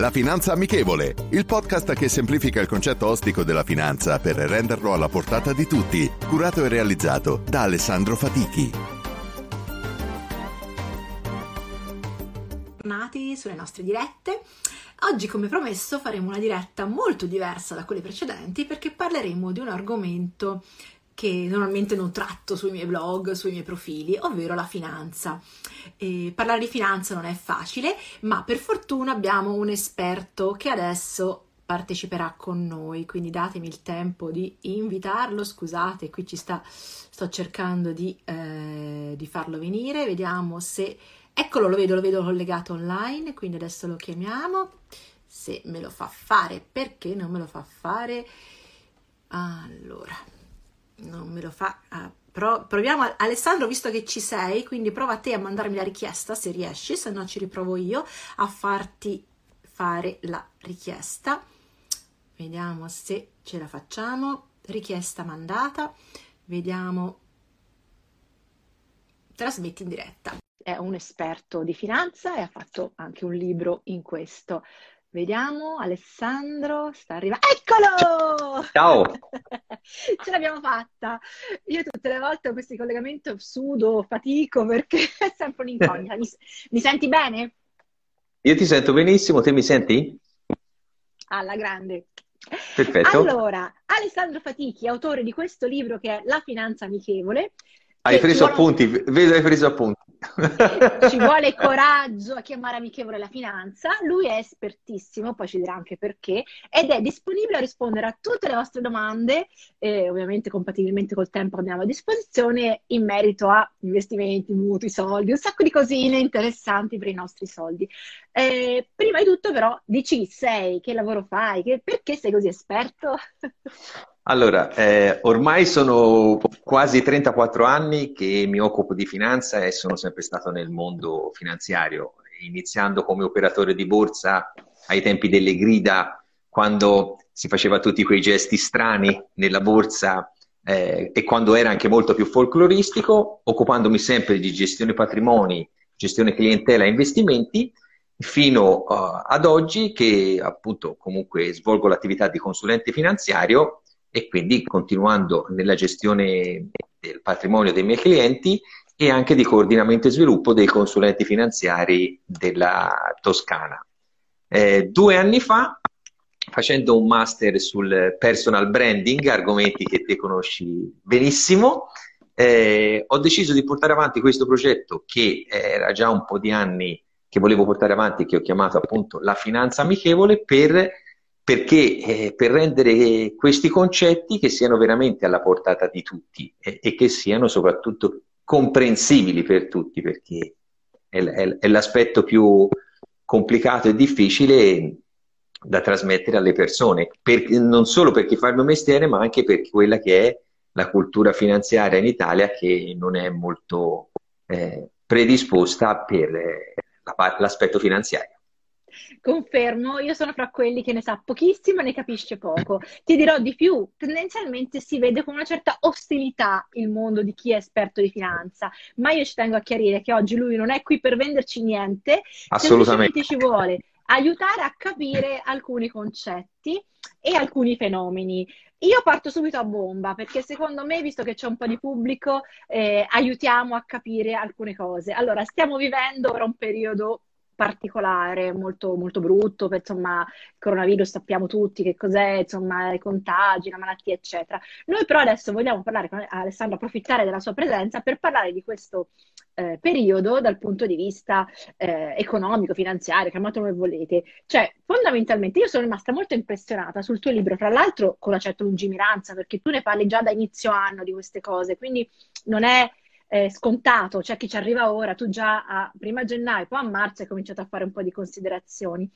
La Finanza Amichevole, il podcast che semplifica il concetto ostico della finanza per renderlo alla portata di tutti, curato e realizzato da Alessandro Fatichi. Tornati sulle nostre dirette. Oggi, come promesso, faremo una diretta molto diversa da quelle precedenti perché parleremo di un argomento che normalmente non tratto sui miei blog, sui miei profili, ovvero la finanza. E parlare di finanza non è facile, ma per fortuna abbiamo un esperto che adesso parteciperà con noi, quindi datemi il tempo di invitarlo, scusate, qui ci sta, sto cercando di, eh, di farlo venire, vediamo se, eccolo, lo vedo, lo vedo collegato online, quindi adesso lo chiamiamo, se me lo fa fare, perché non me lo fa fare? Allora, non me lo fa. Uh, pro, proviamo, Alessandro, visto che ci sei, quindi prova te a mandarmi la richiesta se riesci, se no ci riprovo io a farti fare la richiesta. Vediamo se ce la facciamo. Richiesta mandata. Vediamo. Trasmetti in diretta. È un esperto di finanza e ha fatto anche un libro in questo. Vediamo, Alessandro sta arrivando. Eccolo! Ciao! Ce l'abbiamo fatta. Io tutte le volte ho questi collegamenti sudo, fatico perché è sempre un'incognita. Mi, mi, senti bene? Io ti sento benissimo, te mi senti? Alla grande. Perfetto. Allora, Alessandro Fatichi, autore di questo libro che è La finanza amichevole, hai preso vuole... appunti, vedo hai preso appunti. Ci vuole coraggio a chiamare amichevole la finanza, lui è espertissimo, poi ci dirà anche perché, ed è disponibile a rispondere a tutte le vostre domande, eh, ovviamente compatibilmente col tempo che abbiamo a disposizione, in merito a investimenti, mutui, soldi, un sacco di cosine interessanti per i nostri soldi. Eh, prima di tutto però, dici chi sei, che lavoro fai, che, perché sei così esperto? Allora, eh, ormai sono quasi 34 anni che mi occupo di finanza e sono sempre stato nel mondo finanziario, iniziando come operatore di borsa ai tempi delle grida, quando si faceva tutti quei gesti strani nella borsa eh, e quando era anche molto più folcloristico, occupandomi sempre di gestione patrimoni, gestione clientela e investimenti, fino uh, ad oggi che appunto comunque svolgo l'attività di consulente finanziario e quindi continuando nella gestione del patrimonio dei miei clienti e anche di coordinamento e sviluppo dei consulenti finanziari della Toscana. Eh, due anni fa, facendo un master sul personal branding, argomenti che te conosci benissimo, eh, ho deciso di portare avanti questo progetto che era già un po' di anni che volevo portare avanti, che ho chiamato appunto la finanza amichevole, per perché eh, per rendere questi concetti che siano veramente alla portata di tutti e, e che siano soprattutto comprensibili per tutti, perché è, è, è, l'aspetto più complicato e difficile da trasmettere alle persone, per, non solo per chi fa il mio mestiere, ma anche per quella che è la cultura finanziaria in Italia che non è molto eh, predisposta per eh, la, l'aspetto finanziario. Confermo, io sono fra quelli che ne sa pochissimo e ne capisce poco. Ti dirò di più, tendenzialmente si vede con una certa ostilità il mondo di chi è esperto di finanza, ma io ci tengo a chiarire che oggi lui non è qui per venderci niente, assolutamente ci vuole aiutare a capire alcuni concetti e alcuni fenomeni. Io parto subito a bomba perché secondo me, visto che c'è un po' di pubblico, eh, aiutiamo a capire alcune cose. Allora, stiamo vivendo ora un periodo particolare, molto, molto brutto, insomma, il coronavirus sappiamo tutti che cos'è, insomma, i contagi, la malattia, eccetera. Noi però adesso vogliamo parlare con Alessandro, approfittare della sua presenza per parlare di questo eh, periodo dal punto di vista eh, economico, finanziario, chiamatelo come volete. Cioè, fondamentalmente io sono rimasta molto impressionata sul tuo libro, tra l'altro con una certa lungimiranza, perché tu ne parli già da inizio anno di queste cose, quindi non è eh, scontato, c'è cioè chi ci arriva ora, tu già a prima gennaio, poi a marzo hai cominciato a fare un po' di considerazioni.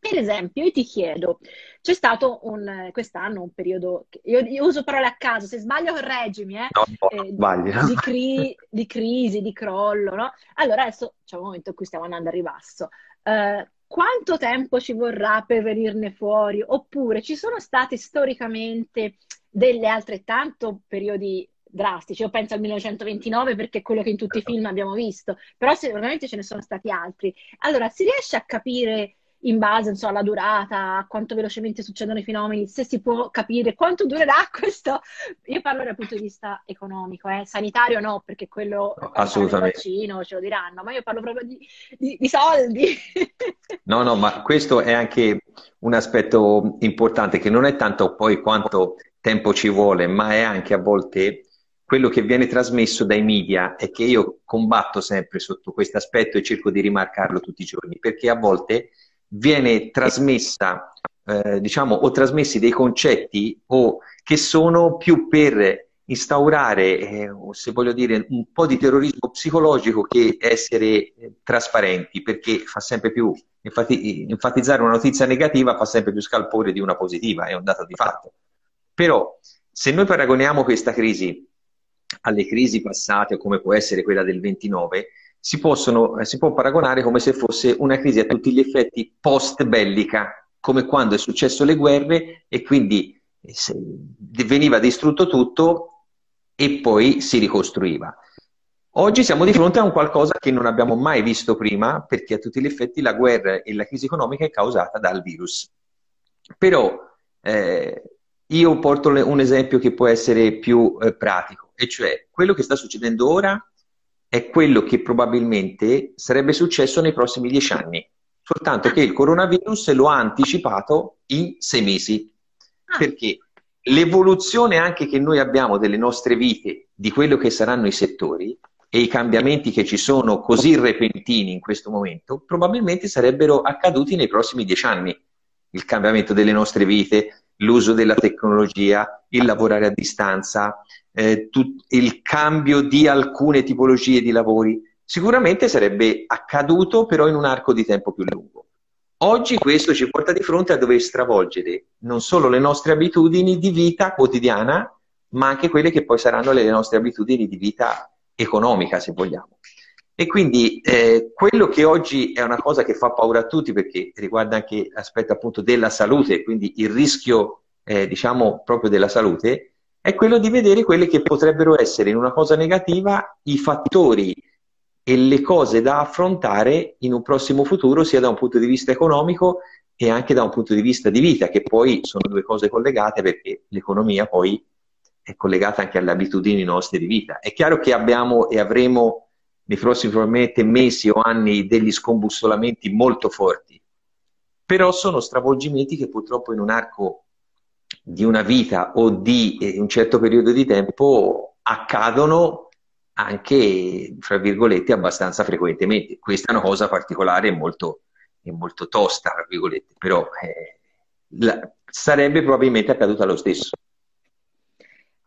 Per esempio, io ti chiedo, c'è stato un, quest'anno un periodo, io, io, uso parole a caso, se sbaglio correggimi, eh, no, eh, sbaglio. Di, cri, di, crisi, di crollo, no? Allora adesso c'è un momento in cui stiamo andando a ribasso. Uh, quanto tempo ci vorrà per venirne fuori? Oppure ci sono stati storicamente delle altrettanto periodi drastici. Io penso al 1929 perché è quello che in tutti i film abbiamo visto, però sicuramente ce ne sono stati altri. Allora, si riesce a capire in base insomma, alla durata, a quanto velocemente succedono i fenomeni, se si può capire quanto durerà questo. Io parlo dal punto di vista economico, eh. sanitario no, perché quello assolutamente vaccino ce lo diranno, ma io parlo proprio di, di, di soldi. no, no, ma questo è anche un aspetto importante che non è tanto poi quanto tempo ci vuole, ma è anche a volte quello che viene trasmesso dai media e che io combatto sempre sotto questo aspetto e cerco di rimarcarlo tutti i giorni, perché a volte viene trasmessa, eh, diciamo, o trasmessi dei concetti o che sono più per instaurare, eh, se voglio dire, un po' di terrorismo psicologico che essere eh, trasparenti, perché fa sempre più, infatti, enfatizzare una notizia negativa fa sempre più scalpore di una positiva, è un dato di fatto. Però, se noi paragoniamo questa crisi alle crisi passate, come può essere quella del 29, si, possono, eh, si può paragonare come se fosse una crisi a tutti gli effetti post-bellica, come quando è successo le guerre e quindi eh, veniva distrutto tutto e poi si ricostruiva. Oggi siamo di fronte a un qualcosa che non abbiamo mai visto prima, perché a tutti gli effetti la guerra e la crisi economica è causata dal virus. Però eh, io porto un esempio che può essere più eh, pratico, e cioè quello che sta succedendo ora è quello che probabilmente sarebbe successo nei prossimi dieci anni, soltanto che il coronavirus lo ha anticipato in sei mesi, ah. perché l'evoluzione anche che noi abbiamo delle nostre vite, di quello che saranno i settori e i cambiamenti che ci sono così repentini in questo momento, probabilmente sarebbero accaduti nei prossimi dieci anni. Il cambiamento delle nostre vite, l'uso della tecnologia, il lavorare a distanza, eh, tut- il cambio di alcune tipologie di lavori, sicuramente sarebbe accaduto però in un arco di tempo più lungo. Oggi questo ci porta di fronte a dover stravolgere non solo le nostre abitudini di vita quotidiana, ma anche quelle che poi saranno le nostre abitudini di vita economica, se vogliamo. E quindi eh, quello che oggi è una cosa che fa paura a tutti perché riguarda anche l'aspetto appunto della salute, quindi il rischio eh, diciamo proprio della salute, è quello di vedere quelle che potrebbero essere in una cosa negativa i fattori e le cose da affrontare in un prossimo futuro, sia da un punto di vista economico e anche da un punto di vista di vita, che poi sono due cose collegate perché l'economia poi è collegata anche alle abitudini nostre di vita. È chiaro che abbiamo e avremo nei prossimi mesi o anni degli scombussolamenti molto forti, però sono stravolgimenti che purtroppo in un arco di una vita o di eh, un certo periodo di tempo accadono anche, fra virgolette, abbastanza frequentemente. Questa è una cosa particolare e molto, molto tosta, tra virgolette, però eh, la, sarebbe probabilmente accaduta lo stesso.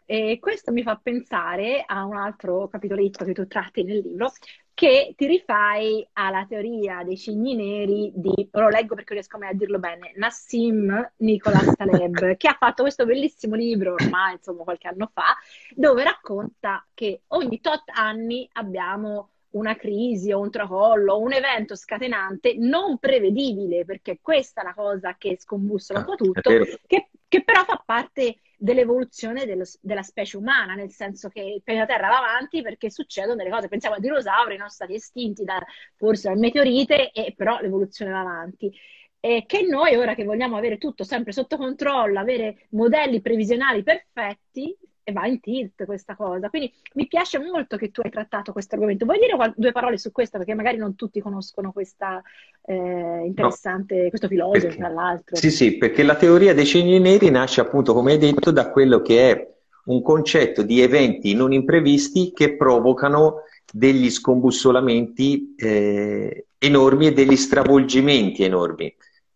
E questo mi fa pensare a un altro capitoletto che tu tratti nel libro, che ti rifai alla teoria dei cigni neri di, lo leggo perché riesco mai a dirlo bene, Nassim Nicholas Taleb, che ha fatto questo bellissimo libro ormai, insomma, qualche anno fa, dove racconta che ogni tot anni abbiamo una crisi o un tracollo un evento scatenante non prevedibile, perché questa è la cosa che scombussola un po' ah, tutto, che, che però fa parte dell'evoluzione dello, della specie umana, nel senso che il pianeta Terra va avanti perché succedono delle cose. Pensiamo ai dinosauri, non stati estinti da, forse dal meteorite, e però l'evoluzione va avanti. E che noi, ora che vogliamo avere tutto sempre sotto controllo, avere modelli previsionali perfetti, e va in tilt questa cosa. Quindi mi piace molto che tu hai trattato questo argomento. Vuoi dire due parole su questo? Perché magari non tutti conoscono questa eh, interessante, no, questo filosofo, perché, tra l'altro. Sì, sì, perché la teoria dei cigni neri nasce appunto, come hai detto, da quello che è un concetto di eventi non imprevisti che provocano degli scombussolamenti eh, enormi e degli stravolgimenti enormi.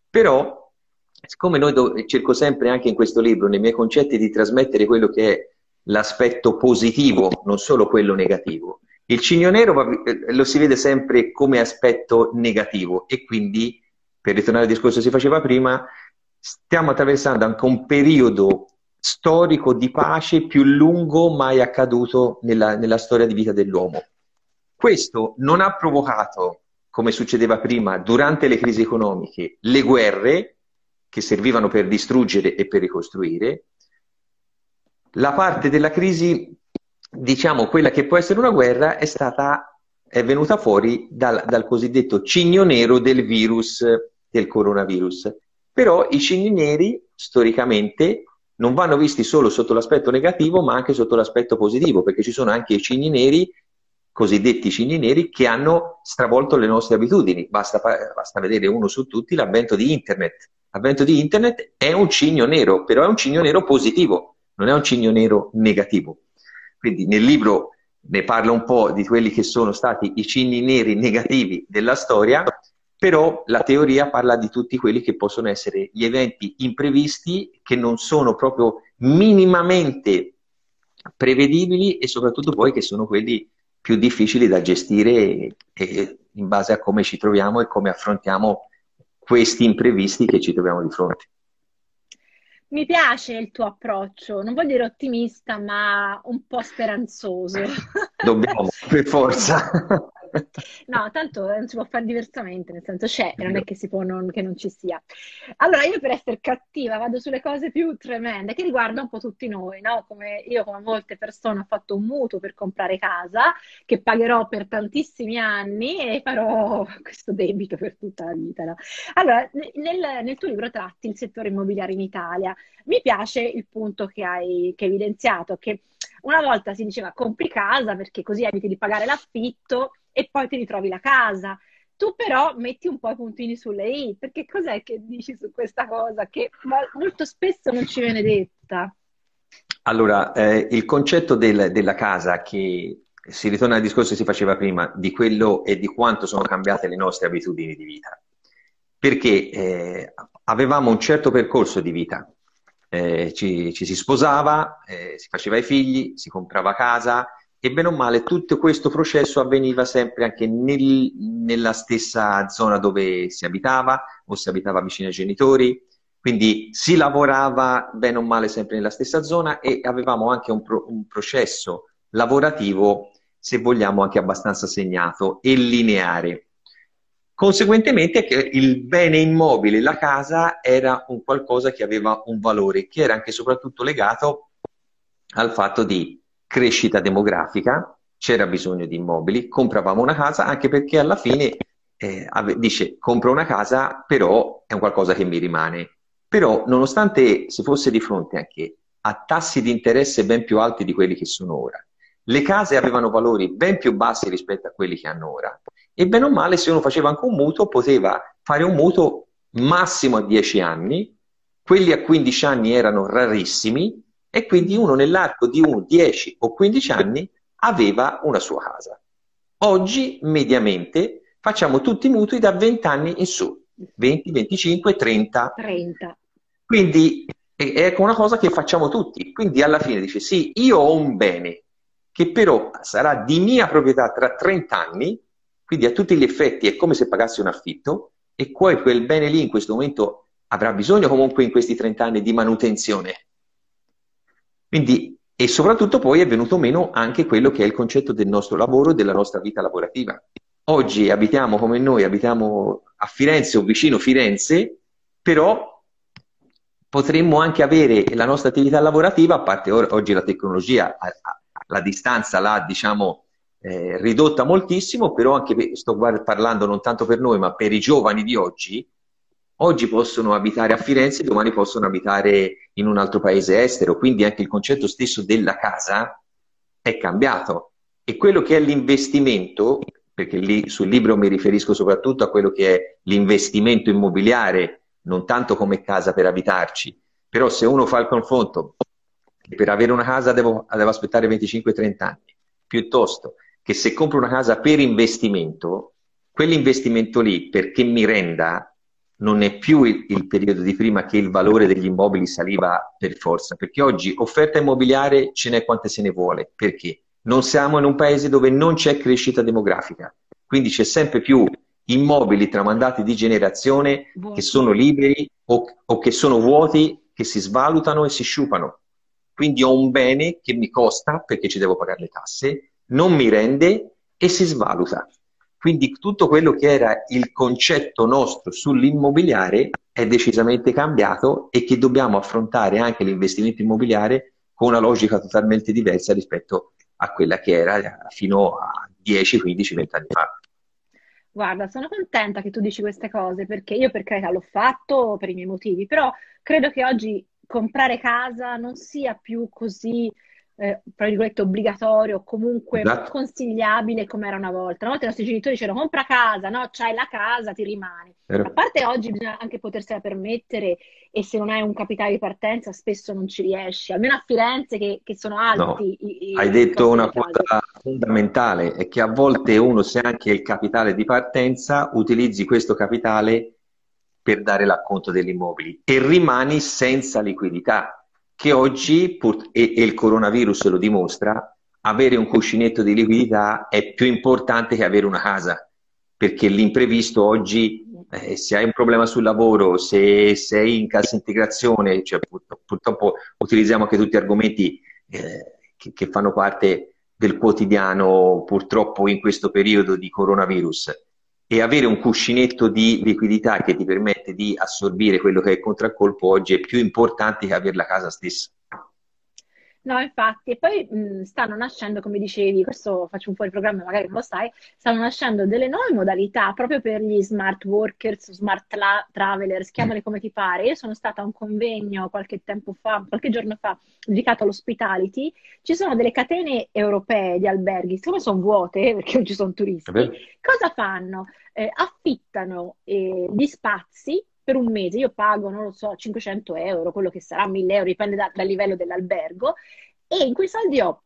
Però, siccome noi do- cerco sempre anche in questo libro, nei miei concetti, di trasmettere quello che è l'aspetto positivo, non solo quello negativo. Il cigno nero eh, lo si vede sempre come aspetto negativo e quindi per ritornare al discorso che si faceva prima, stiamo attraversando anche un periodo storico di pace più lungo mai accaduto nella, nella storia di vita dell'uomo. Questo non ha provocato, come succedeva prima, durante le crisi economiche, le guerre che servivano per distruggere e per ricostruire. La parte della crisi, diciamo quella che può essere una guerra, è stata è venuta fuori dal, dal cosiddetto cigno nero del virus del coronavirus. Però i cigni neri, storicamente, non vanno visti solo sotto l'aspetto negativo, ma anche sotto l'aspetto positivo, perché ci sono anche i cigni neri, cosiddetti cigni neri, che hanno stravolto le nostre abitudini. Basta, basta vedere uno su tutti l'avvento di Internet. L'avvento di Internet è un cigno nero, però è un cigno nero positivo, non è un cigno nero negativo. Quindi nel libro ne parla un po' di quelli che sono stati i cigni neri negativi della storia, però la teoria parla di tutti quelli che possono essere gli eventi imprevisti che non sono proprio minimamente prevedibili e soprattutto poi che sono quelli più difficili da gestire in base a come ci troviamo e come affrontiamo questi imprevisti che ci troviamo di fronte. Mi piace il tuo approccio, non voglio dire ottimista, ma un po' speranzoso. Dobbiamo, per forza. No, tanto non si può fare diversamente, nel senso c'è, non è che, si può non, che non ci sia. Allora, io per essere cattiva vado sulle cose più tremende, che riguardano un po' tutti noi, no? Come io, come molte persone, ho fatto un mutuo per comprare casa, che pagherò per tantissimi anni e farò questo debito per tutta la vita. No? Allora, nel, nel tuo libro tratti il settore immobiliare in Italia. Mi piace il punto che hai, che hai evidenziato, che una volta si diceva compri casa perché così eviti di pagare l'affitto e poi ti ritrovi la casa. Tu però metti un po' i puntini sulle i, perché cos'è che dici su questa cosa che molto spesso non ci viene detta? Allora, eh, il concetto del, della casa che si ritorna al discorso che si faceva prima di quello e di quanto sono cambiate le nostre abitudini di vita. Perché eh, avevamo un certo percorso di vita, eh, ci, ci, si sposava, eh, si faceva i figli, si comprava casa e bene o male tutto questo processo avveniva sempre anche nel, nella stessa zona dove si abitava o si abitava vicino ai genitori, quindi si lavorava bene o male sempre nella stessa zona e avevamo anche un, pro, un processo lavorativo, se vogliamo, anche abbastanza segnato e lineare. Conseguentemente il bene immobile, la casa, era un qualcosa che aveva un valore, che era anche e soprattutto legato al fatto di crescita demografica, c'era bisogno di immobili, compravamo una casa anche perché alla fine eh, dice compro una casa, però è un qualcosa che mi rimane. Però nonostante si fosse di fronte anche a tassi di interesse ben più alti di quelli che sono ora, le case avevano valori ben più bassi rispetto a quelli che hanno ora e bene o male se uno faceva anche un mutuo poteva fare un mutuo massimo a 10 anni, quelli a 15 anni erano rarissimi e quindi uno nell'arco di un 10 o 15 anni aveva una sua casa. Oggi mediamente facciamo tutti i mutui da 20 anni in su, 20, 25, 30. 30. Quindi è una cosa che facciamo tutti. Quindi alla fine dice sì, io ho un bene che però sarà di mia proprietà tra 30 anni, quindi a tutti gli effetti è come se pagassi un affitto e poi quel bene lì in questo momento avrà bisogno comunque in questi 30 anni di manutenzione. Quindi, e soprattutto poi è venuto meno anche quello che è il concetto del nostro lavoro e della nostra vita lavorativa. Oggi abitiamo come noi, abitiamo a Firenze o vicino Firenze, però potremmo anche avere la nostra attività lavorativa, a parte oggi la tecnologia, la distanza l'ha, diciamo, eh, ridotta moltissimo, però anche sto parlando non tanto per noi, ma per i giovani di oggi, oggi possono abitare a Firenze, domani possono abitare in un altro paese estero, quindi anche il concetto stesso della casa è cambiato. E quello che è l'investimento, perché lì sul libro mi riferisco soprattutto a quello che è l'investimento immobiliare, non tanto come casa per abitarci, però se uno fa il confronto, per avere una casa devo, devo aspettare 25-30 anni, piuttosto che se compro una casa per investimento, quell'investimento lì, perché mi renda, non è più il, il, periodo di prima che il valore degli immobili saliva per forza, perché oggi offerta immobiliare ce n'è quante se ne vuole. Perché? Non siamo in un paese dove non c'è crescita demografica, quindi c'è sempre più immobili tramandati di generazione vuoti. che sono liberi o, o che sono vuoti, che si svalutano e si sciupano. Quindi ho un bene che mi costa perché ci devo pagare le tasse, non mi rende e si svaluta. Quindi tutto quello che era il concetto nostro sull'immobiliare è decisamente cambiato e che dobbiamo affrontare anche l'investimento immobiliare con una logica totalmente diversa rispetto a quella che era fino a 10, 15, 20 anni fa. Guarda, sono contenta che tu dici queste cose perché io per carità l'ho fatto per i miei motivi, però credo che oggi comprare casa non sia più così eh, tra virgolette obbligatorio o comunque esatto. consigliabile come era una volta. Una volta i nostri genitori dicevano compra casa, no? C'hai la casa, ti rimani. Vero. A parte oggi bisogna anche potersela permettere e se non hai un capitale di partenza spesso non ci riesci, almeno a Firenze che, che sono alti. No. I, i, hai detto una cosa fondamentale, è che a volte uno se anche il capitale di partenza utilizzi questo capitale per dare l'acconto degli immobili e rimani senza liquidità che oggi, e, e il coronavirus lo dimostra, avere un cuscinetto di liquidità è più importante che avere una casa, perché l'imprevisto oggi, eh, se hai un problema sul lavoro, se sei in cassa integrazione, cioè, pur, purtroppo utilizziamo anche tutti argomenti eh, che, che, fanno parte del quotidiano, purtroppo in questo periodo di coronavirus e avere un cuscinetto di liquidità che ti permette di assorbire quello che è il contraccolpo oggi è più importante che avere la casa stessa. No, infatti, e poi mh, stanno nascendo, come dicevi, questo faccio un po' il programma, magari non lo sai, stanno nascendo delle nuove modalità proprio per gli smart workers, smart tra- travelers, chiamali come ti pare. Io sono stata a un convegno qualche tempo fa, qualche giorno fa, dedicato all'hospitality. Ci sono delle catene europee di alberghi, siccome sono vuote, perché non ci sono turisti, cosa fanno? Eh, affittano eh, gli spazi per un mese. Io pago, non lo so, 500 euro, quello che sarà 1000 euro, dipende da, dal livello dell'albergo, e in quei soldi ho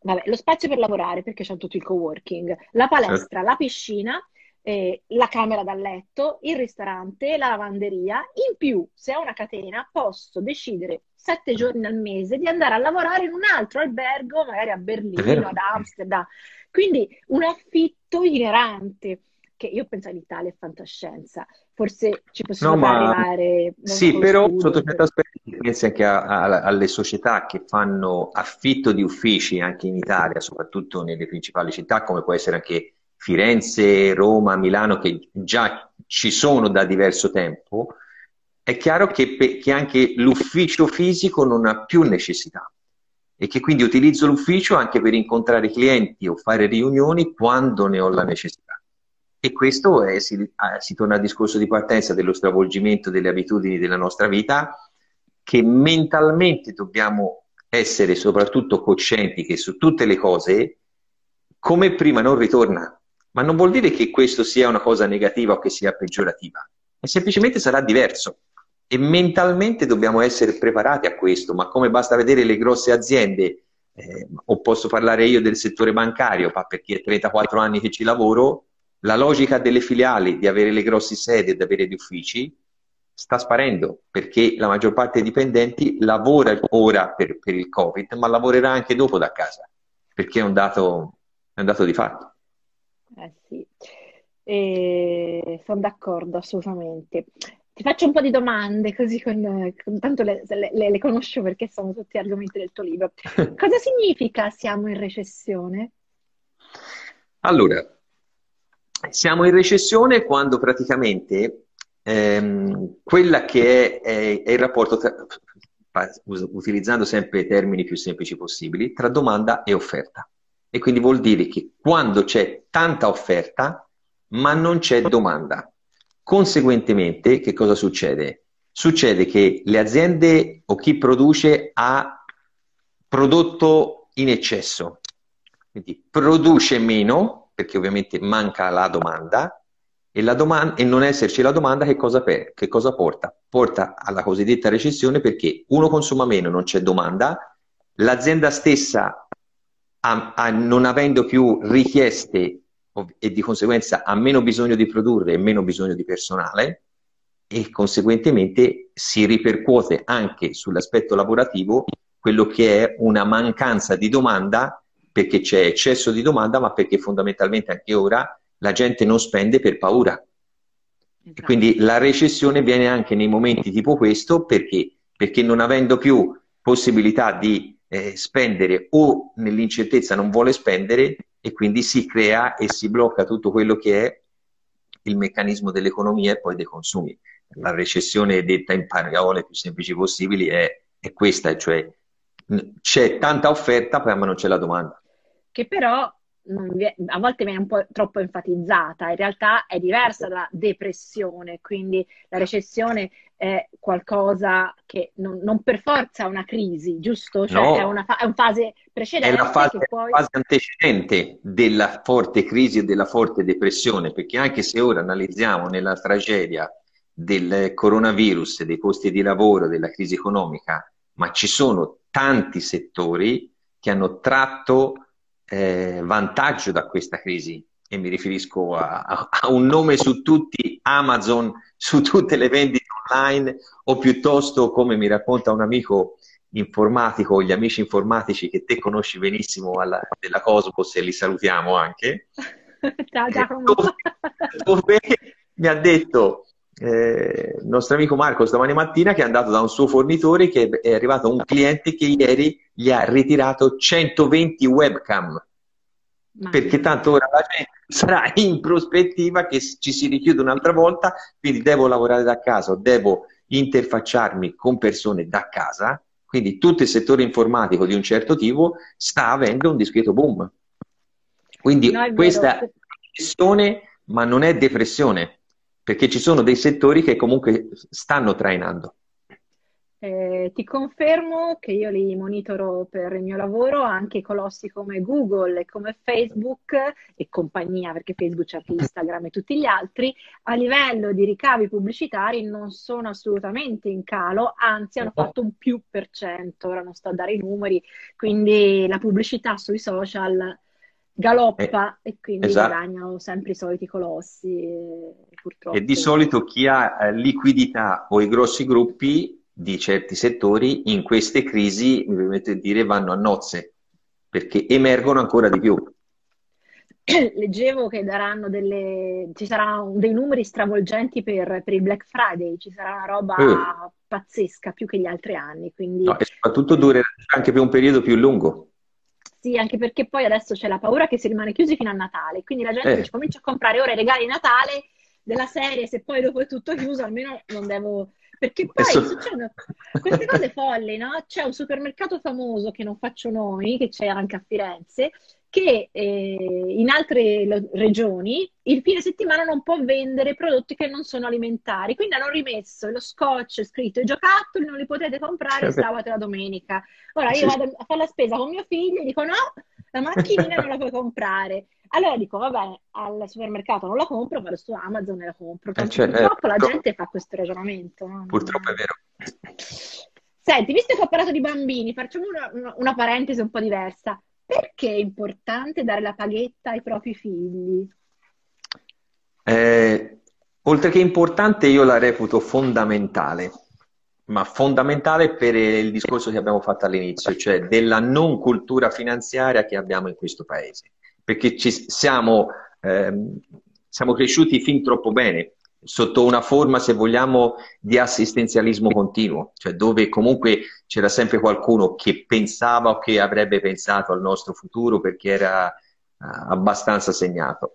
vabbè, lo spazio per lavorare perché c'è tutto il co-working, la palestra, la piscina, eh, la camera da letto, il ristorante, la lavanderia. In più, se ho una catena, posso decidere sette giorni al mese di andare a lavorare in un altro albergo, magari a Berlino, ad Amsterdam. Quindi un affitto itinerante che io penso all'Italia è fantascienza, forse ci possiamo no, arrivare. Sì, però sotto certi aspetti pensi anche a, a, alle società che fanno affitto di uffici anche in Italia, soprattutto nelle principali città, come può essere anche Firenze, Roma, Milano, che già ci sono da diverso tempo, è chiaro che, che anche l'ufficio fisico non ha più necessità e che quindi utilizzo l'ufficio anche per incontrare clienti o fare riunioni quando ne ho la necessità. E questo è, si, ah, si torna al discorso di partenza dello stravolgimento delle abitudini della nostra vita, che mentalmente dobbiamo essere soprattutto coscienti che su tutte le cose, come prima non ritorna. Ma non vuol dire che questo sia una cosa negativa o che sia peggiorativa, e semplicemente sarà diverso. E mentalmente dobbiamo essere preparati a questo, ma come basta vedere le grosse aziende, eh, o posso parlare io del settore bancario, perché è 34 anni che ci lavoro, la logica delle filiali di avere le grosse sedi e di avere gli uffici sta sparendo perché la maggior parte dei dipendenti lavora ora per, per il Covid, ma lavorerà anche dopo da casa perché è un dato, è un dato di fatto. Eh sì, e sono d'accordo assolutamente. Ti faccio un po' di domande, così con, con tanto le, le, le, conosco perché sono tutti argomenti del tuo libro. Cosa significa siamo in recessione? Allora, siamo in recessione quando praticamente ehm, quella che è, è, è il rapporto, tra, utilizzando sempre i termini più semplici possibili, tra domanda e offerta. E quindi vuol dire che quando c'è tanta offerta, ma non c'è domanda. Conseguentemente, che cosa succede? Succede che le aziende o chi produce ha prodotto in eccesso, quindi produce meno perché ovviamente manca la domanda e, la domanda, e non esserci la domanda che cosa, per, che cosa porta? Porta alla cosiddetta recessione perché uno consuma meno, non c'è domanda, l'azienda stessa a, a, non avendo più richieste e di conseguenza ha meno bisogno di produrre e meno bisogno di personale e conseguentemente si ripercuote anche sull'aspetto lavorativo quello che è una mancanza di domanda perché c'è eccesso di domanda, ma perché fondamentalmente anche ora la gente non spende per paura. Esatto. Quindi la recessione viene anche nei momenti tipo questo perché? Perché non avendo più possibilità di eh, spendere o nell'incertezza non vuole spendere e quindi si crea e si blocca tutto quello che è il meccanismo dell'economia e poi dei consumi. La recessione detta in parole più semplici possibili è, è questa, cioè c'è tanta offerta ma non c'è la domanda. Che però a volte viene un po' troppo enfatizzata, in realtà è diversa da depressione, quindi la recessione è qualcosa che non, non per forza è una crisi, giusto? Cioè no, è, una fa- è una fase precedente. È la fase, poi... fase antecedente della forte crisi e della forte depressione, perché anche se ora analizziamo nella tragedia del coronavirus, dei posti di lavoro, della crisi economica, ma ci sono tanti settori che hanno tratto eh, vantaggio da questa crisi e mi riferisco a, a, a, un nome su tutti, Amazon, su tutte le vendite online o piuttosto, come mi racconta un amico informatico, gli amici informatici che te conosci benissimo alla, della Cosmos e li salutiamo anche. Ciao Giacomo. Dove, dove mi ha detto eh, il nostro amico Marco stamani mattina che è andato da un suo fornitore che è arrivato un cliente che ieri gli ha ritirato 120 webcam. Ma perché tanto ora la gente sarà in prospettiva che ci si richiude un'altra volta quindi devo lavorare da casa devo interfacciarmi con persone da casa quindi tutto il settore informatico di un certo tipo sta avendo un discreto boom. Quindi no, questa è depressione ma non è depressione perché ci sono dei settori che comunque stanno trainando. Eh, ti confermo che io li monitoro per il mio lavoro anche colossi come Google e come Facebook e compagnia, perché Facebook c'è anche Instagram e tutti gli altri, a livello di ricavi pubblicitari non sono assolutamente in calo, anzi hanno fatto un più per cento, ora non sto a dare i numeri, quindi la pubblicità sui social galoppa eh, e quindi esatto. guadagnano sempre i soliti colossi. E, purtroppo. e di solito chi ha eh, liquidità o i grossi gruppi di certi settori in queste crisi, mi permette di dire, vanno a nozze perché emergono ancora di più. Leggevo che daranno delle, ci saranno dei numeri stravolgenti per, per il Black Friday, ci sarà una roba eh. pazzesca più che gli altri anni. Quindi... No, e soprattutto durerà anche per un periodo più lungo. Sì, anche perché poi adesso c'è la paura che si rimane chiusi fino a Natale, quindi la gente eh. comincia a comprare ora i regali di Natale della serie, se poi dopo è tutto chiuso, almeno non devo... Perché poi Adesso... succedono queste cose folli, no? C'è un supermercato famoso che non faccio nomi, che c'è anche a Firenze, che eh, in altre lo- regioni il fine settimana non può vendere prodotti che non sono alimentari, quindi hanno rimesso lo scotch scritto i giocattoli non li potete comprare certo. sabato e la domenica. Ora io vado a fare la spesa con mio figlio e dico no, la macchinina non la puoi comprare. Allora dico, vabbè, al supermercato non la compro, vado su Amazon e la compro. Eh, cioè, purtroppo eh, la gente fa questo ragionamento. No? Purtroppo è vero. Senti, visto che ho parlato di bambini, facciamo una, una, una parentesi un po' diversa. Perché è importante dare la paghetta ai propri figli? Eh, oltre che importante, io la reputo fondamentale, ma fondamentale per il discorso che abbiamo fatto all'inizio, cioè della non cultura finanziaria che abbiamo in questo paese perché ci siamo, ehm, siamo cresciuti fin troppo bene sotto una forma, se vogliamo, di assistenzialismo continuo, cioè dove comunque c'era sempre qualcuno che pensava o che avrebbe pensato al nostro futuro perché era uh, abbastanza segnato.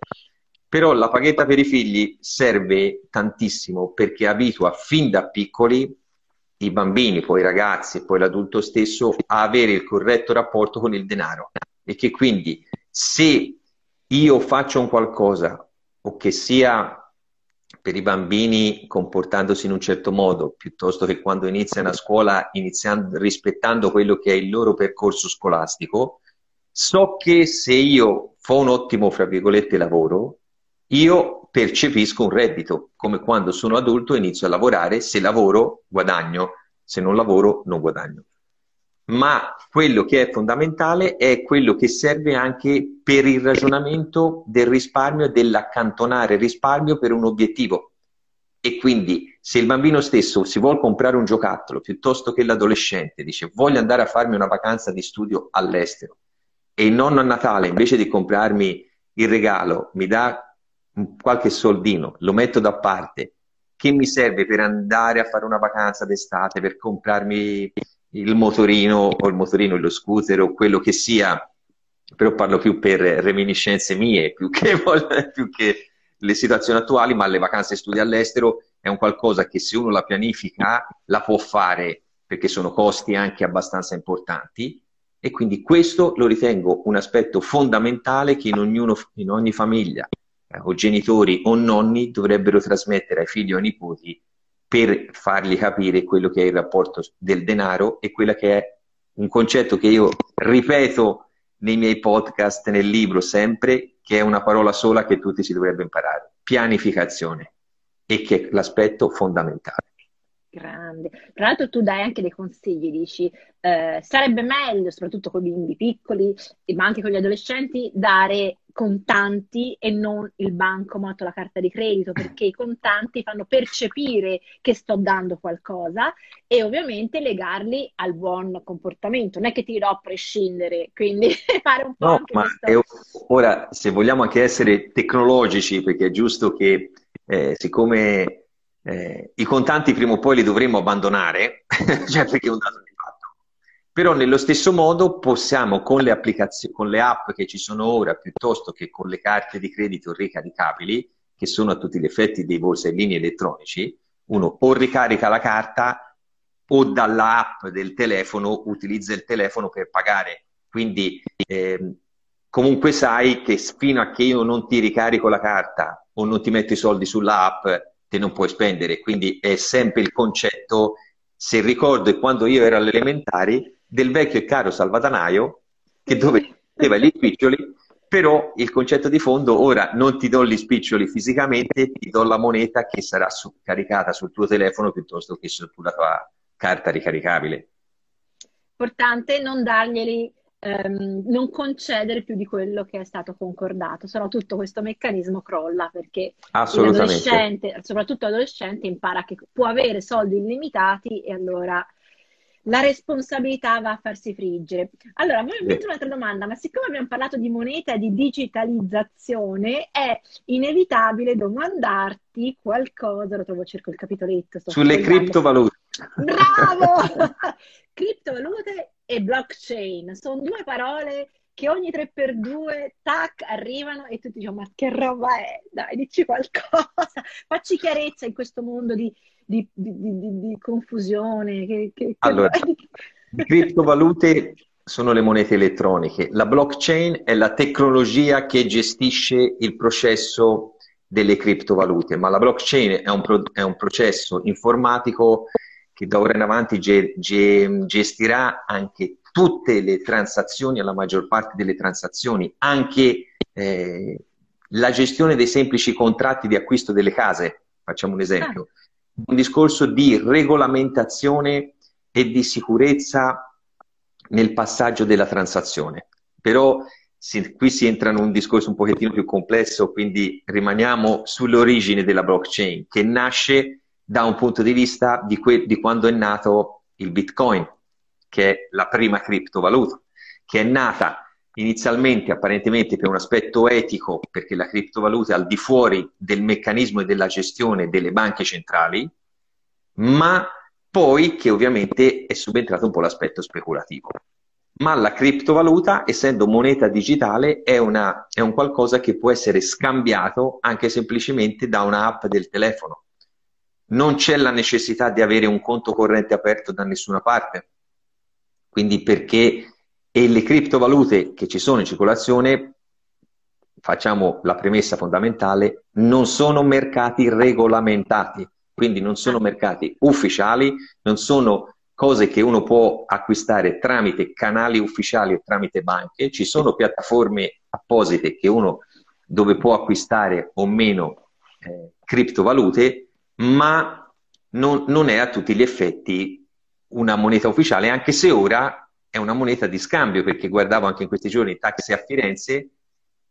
Però la paghetta per i figli serve tantissimo perché abitua fin da piccoli i bambini, poi i ragazzi poi l'adulto stesso a avere il corretto rapporto con il denaro. E che quindi se io faccio un qualcosa, o che sia per i bambini comportandosi in un certo modo, piuttosto che quando iniziano a scuola iniziando, rispettando quello che è il loro percorso scolastico, so che se io fa un ottimo, fra virgolette, lavoro, io percepisco un reddito, come quando sono adulto inizio a lavorare, se lavoro guadagno, se non lavoro non guadagno ma quello che è fondamentale è quello che serve anche per il ragionamento del risparmio e dell'accantonare risparmio per un obiettivo. E quindi se il bambino stesso si vuole comprare un giocattolo piuttosto che l'adolescente dice voglio andare a farmi una vacanza di studio all'estero e il nonno a Natale invece di comprarmi il regalo mi dà qualche soldino, lo metto da parte, che mi serve per andare a fare una vacanza d'estate, per comprarmi il motorino o il motorino, lo scooter o quello che sia, però parlo più per reminiscenze mie, più che, più che le situazioni attuali, ma le vacanze studi all'estero è un qualcosa che se uno la pianifica la può fare perché sono costi anche abbastanza importanti. E quindi questo lo ritengo un aspetto fondamentale che in, ognuno, in ogni famiglia o genitori o nonni dovrebbero trasmettere ai figli o ai nipoti per fargli capire quello che è il rapporto del denaro e quello che è un concetto che io ripeto nei miei podcast, nel libro sempre, che è una parola sola che tutti si dovrebbero imparare, pianificazione, e che è l'aspetto fondamentale. Grande. Tra l'altro tu dai anche dei consigli, dici eh, sarebbe meglio, soprattutto con i bimbi piccoli, ma anche con gli adolescenti, dare contanti e non il bancomat o la carta di credito, perché i contanti fanno percepire che sto dando qualcosa e ovviamente legarli al buon comportamento. Non è che ti dirò a prescindere, quindi fare un po' no, ma questo... ora, se vogliamo anche essere tecnologici, perché è giusto che eh, siccome eh, I contanti prima o poi li dovremmo abbandonare, cioè perché è un dato di fatto. Però nello stesso modo possiamo con le applicazioni, con le app che ci sono ora, piuttosto che con le carte di credito ricaricabili, che sono a tutti gli effetti dei borsellini elettronici, uno o ricarica la carta o dalla app del telefono utilizza il telefono per pagare. Quindi eh, comunque sai che fino a che io non ti ricarico la carta o non ti metto i soldi sulla app, te non puoi spendere, quindi è sempre il concetto, se ricordo quando io ero alle elementari, del vecchio e caro salvatanaio che dove aveva gli spiccioli, però il concetto di fondo, ora non ti do gli spiccioli fisicamente, ti do la moneta che sarà su, caricata sul tuo telefono piuttosto che sulla tua carta ricaricabile. Importante non darglieli ehm, non concedere più di quello che è stato concordato, se no tutto questo meccanismo crolla perché l'adolescente, soprattutto l'adolescente, impara che può avere soldi illimitati e allora la responsabilità va a farsi friggere. Allora, mi metto un'altra domanda, ma siccome abbiamo parlato di moneta e di digitalizzazione, è inevitabile domandarti qualcosa, lo trovo, cerco il capitoletto. Sulle criptovalute. Bravo! criptovalute e blockchain. Sono due parole che ogni 3x2, tac, arrivano e tutti dicono, ma che roba è? Dai, dici qualcosa. Facci chiarezza in questo mondo di, di, di, di confusione. Che, che, allora, le criptovalute sono le monete elettroniche. La blockchain è la tecnologia che gestisce il processo delle criptovalute, ma la blockchain è un, pro- è un processo informatico che da ora in avanti ge- ge- gestirà anche tutte le transazioni, la maggior parte delle transazioni, anche eh, la gestione dei semplici contratti di acquisto delle case, facciamo un esempio, ah. un discorso di regolamentazione e di sicurezza nel passaggio della transazione. Però si, qui si entra in un discorso un pochettino più complesso, quindi rimaniamo sull'origine della blockchain, che nasce da un punto di vista di, que- di quando è nato il Bitcoin, che è la prima criptovaluta, che è nata inizialmente apparentemente per un aspetto etico, perché la criptovaluta è al di fuori del meccanismo e della gestione delle banche centrali, ma poi che ovviamente è subentrato un po' l'aspetto speculativo. Ma la criptovaluta, essendo moneta digitale, è, una, è un qualcosa che può essere scambiato anche semplicemente da un'app del telefono non c'è la necessità di avere un conto corrente aperto da nessuna parte. Quindi perché e le criptovalute che ci sono in circolazione, facciamo la premessa fondamentale, non sono mercati regolamentati, quindi non sono mercati ufficiali, non sono cose che uno può acquistare tramite canali ufficiali o tramite banche, ci sono piattaforme apposite che uno dove può acquistare o meno eh, criptovalute, ma non, non è a tutti gli effetti una moneta ufficiale, anche se ora è una moneta di scambio, perché guardavo anche in questi giorni i taxi a Firenze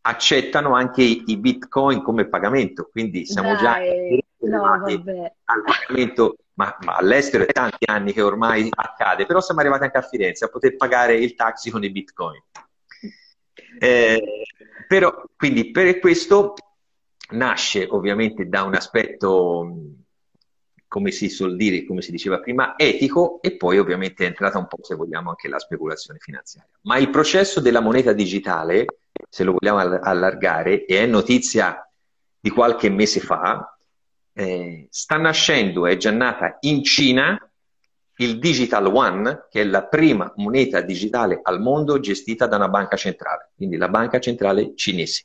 accettano anche i, i bitcoin come pagamento, quindi siamo Dai, già no, al pagamento, ma, ma, all'estero è tanti anni che ormai accade, però siamo arrivati anche a Firenze a poter pagare il taxi con i bitcoin. Eh, però, quindi per questo nasce ovviamente da un aspetto, come si suol dire, come si diceva prima, etico e poi ovviamente è entrata un po', se vogliamo, anche la speculazione finanziaria. Ma il processo della moneta digitale, se lo vogliamo allargare, e è notizia di qualche mese fa, eh, sta nascendo, è già nata in Cina il Digital One, che è la prima moneta digitale al mondo gestita da una banca centrale, quindi la banca centrale cinese.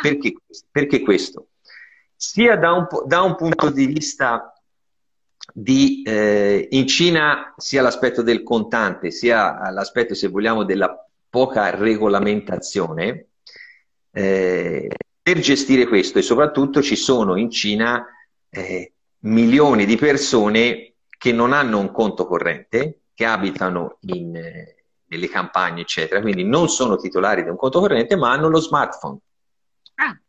Perché, perché questo? Sia da un, da un, punto di vista di, eh, in Cina, sia l'aspetto del contante, sia l'aspetto, se vogliamo, della poca regolamentazione, eh, per gestire questo e soprattutto ci sono in Cina eh, milioni di persone che non hanno un conto corrente, che abitano in, eh, nelle campagne, eccetera, quindi non sono titolari di un conto corrente, ma hanno lo smartphone.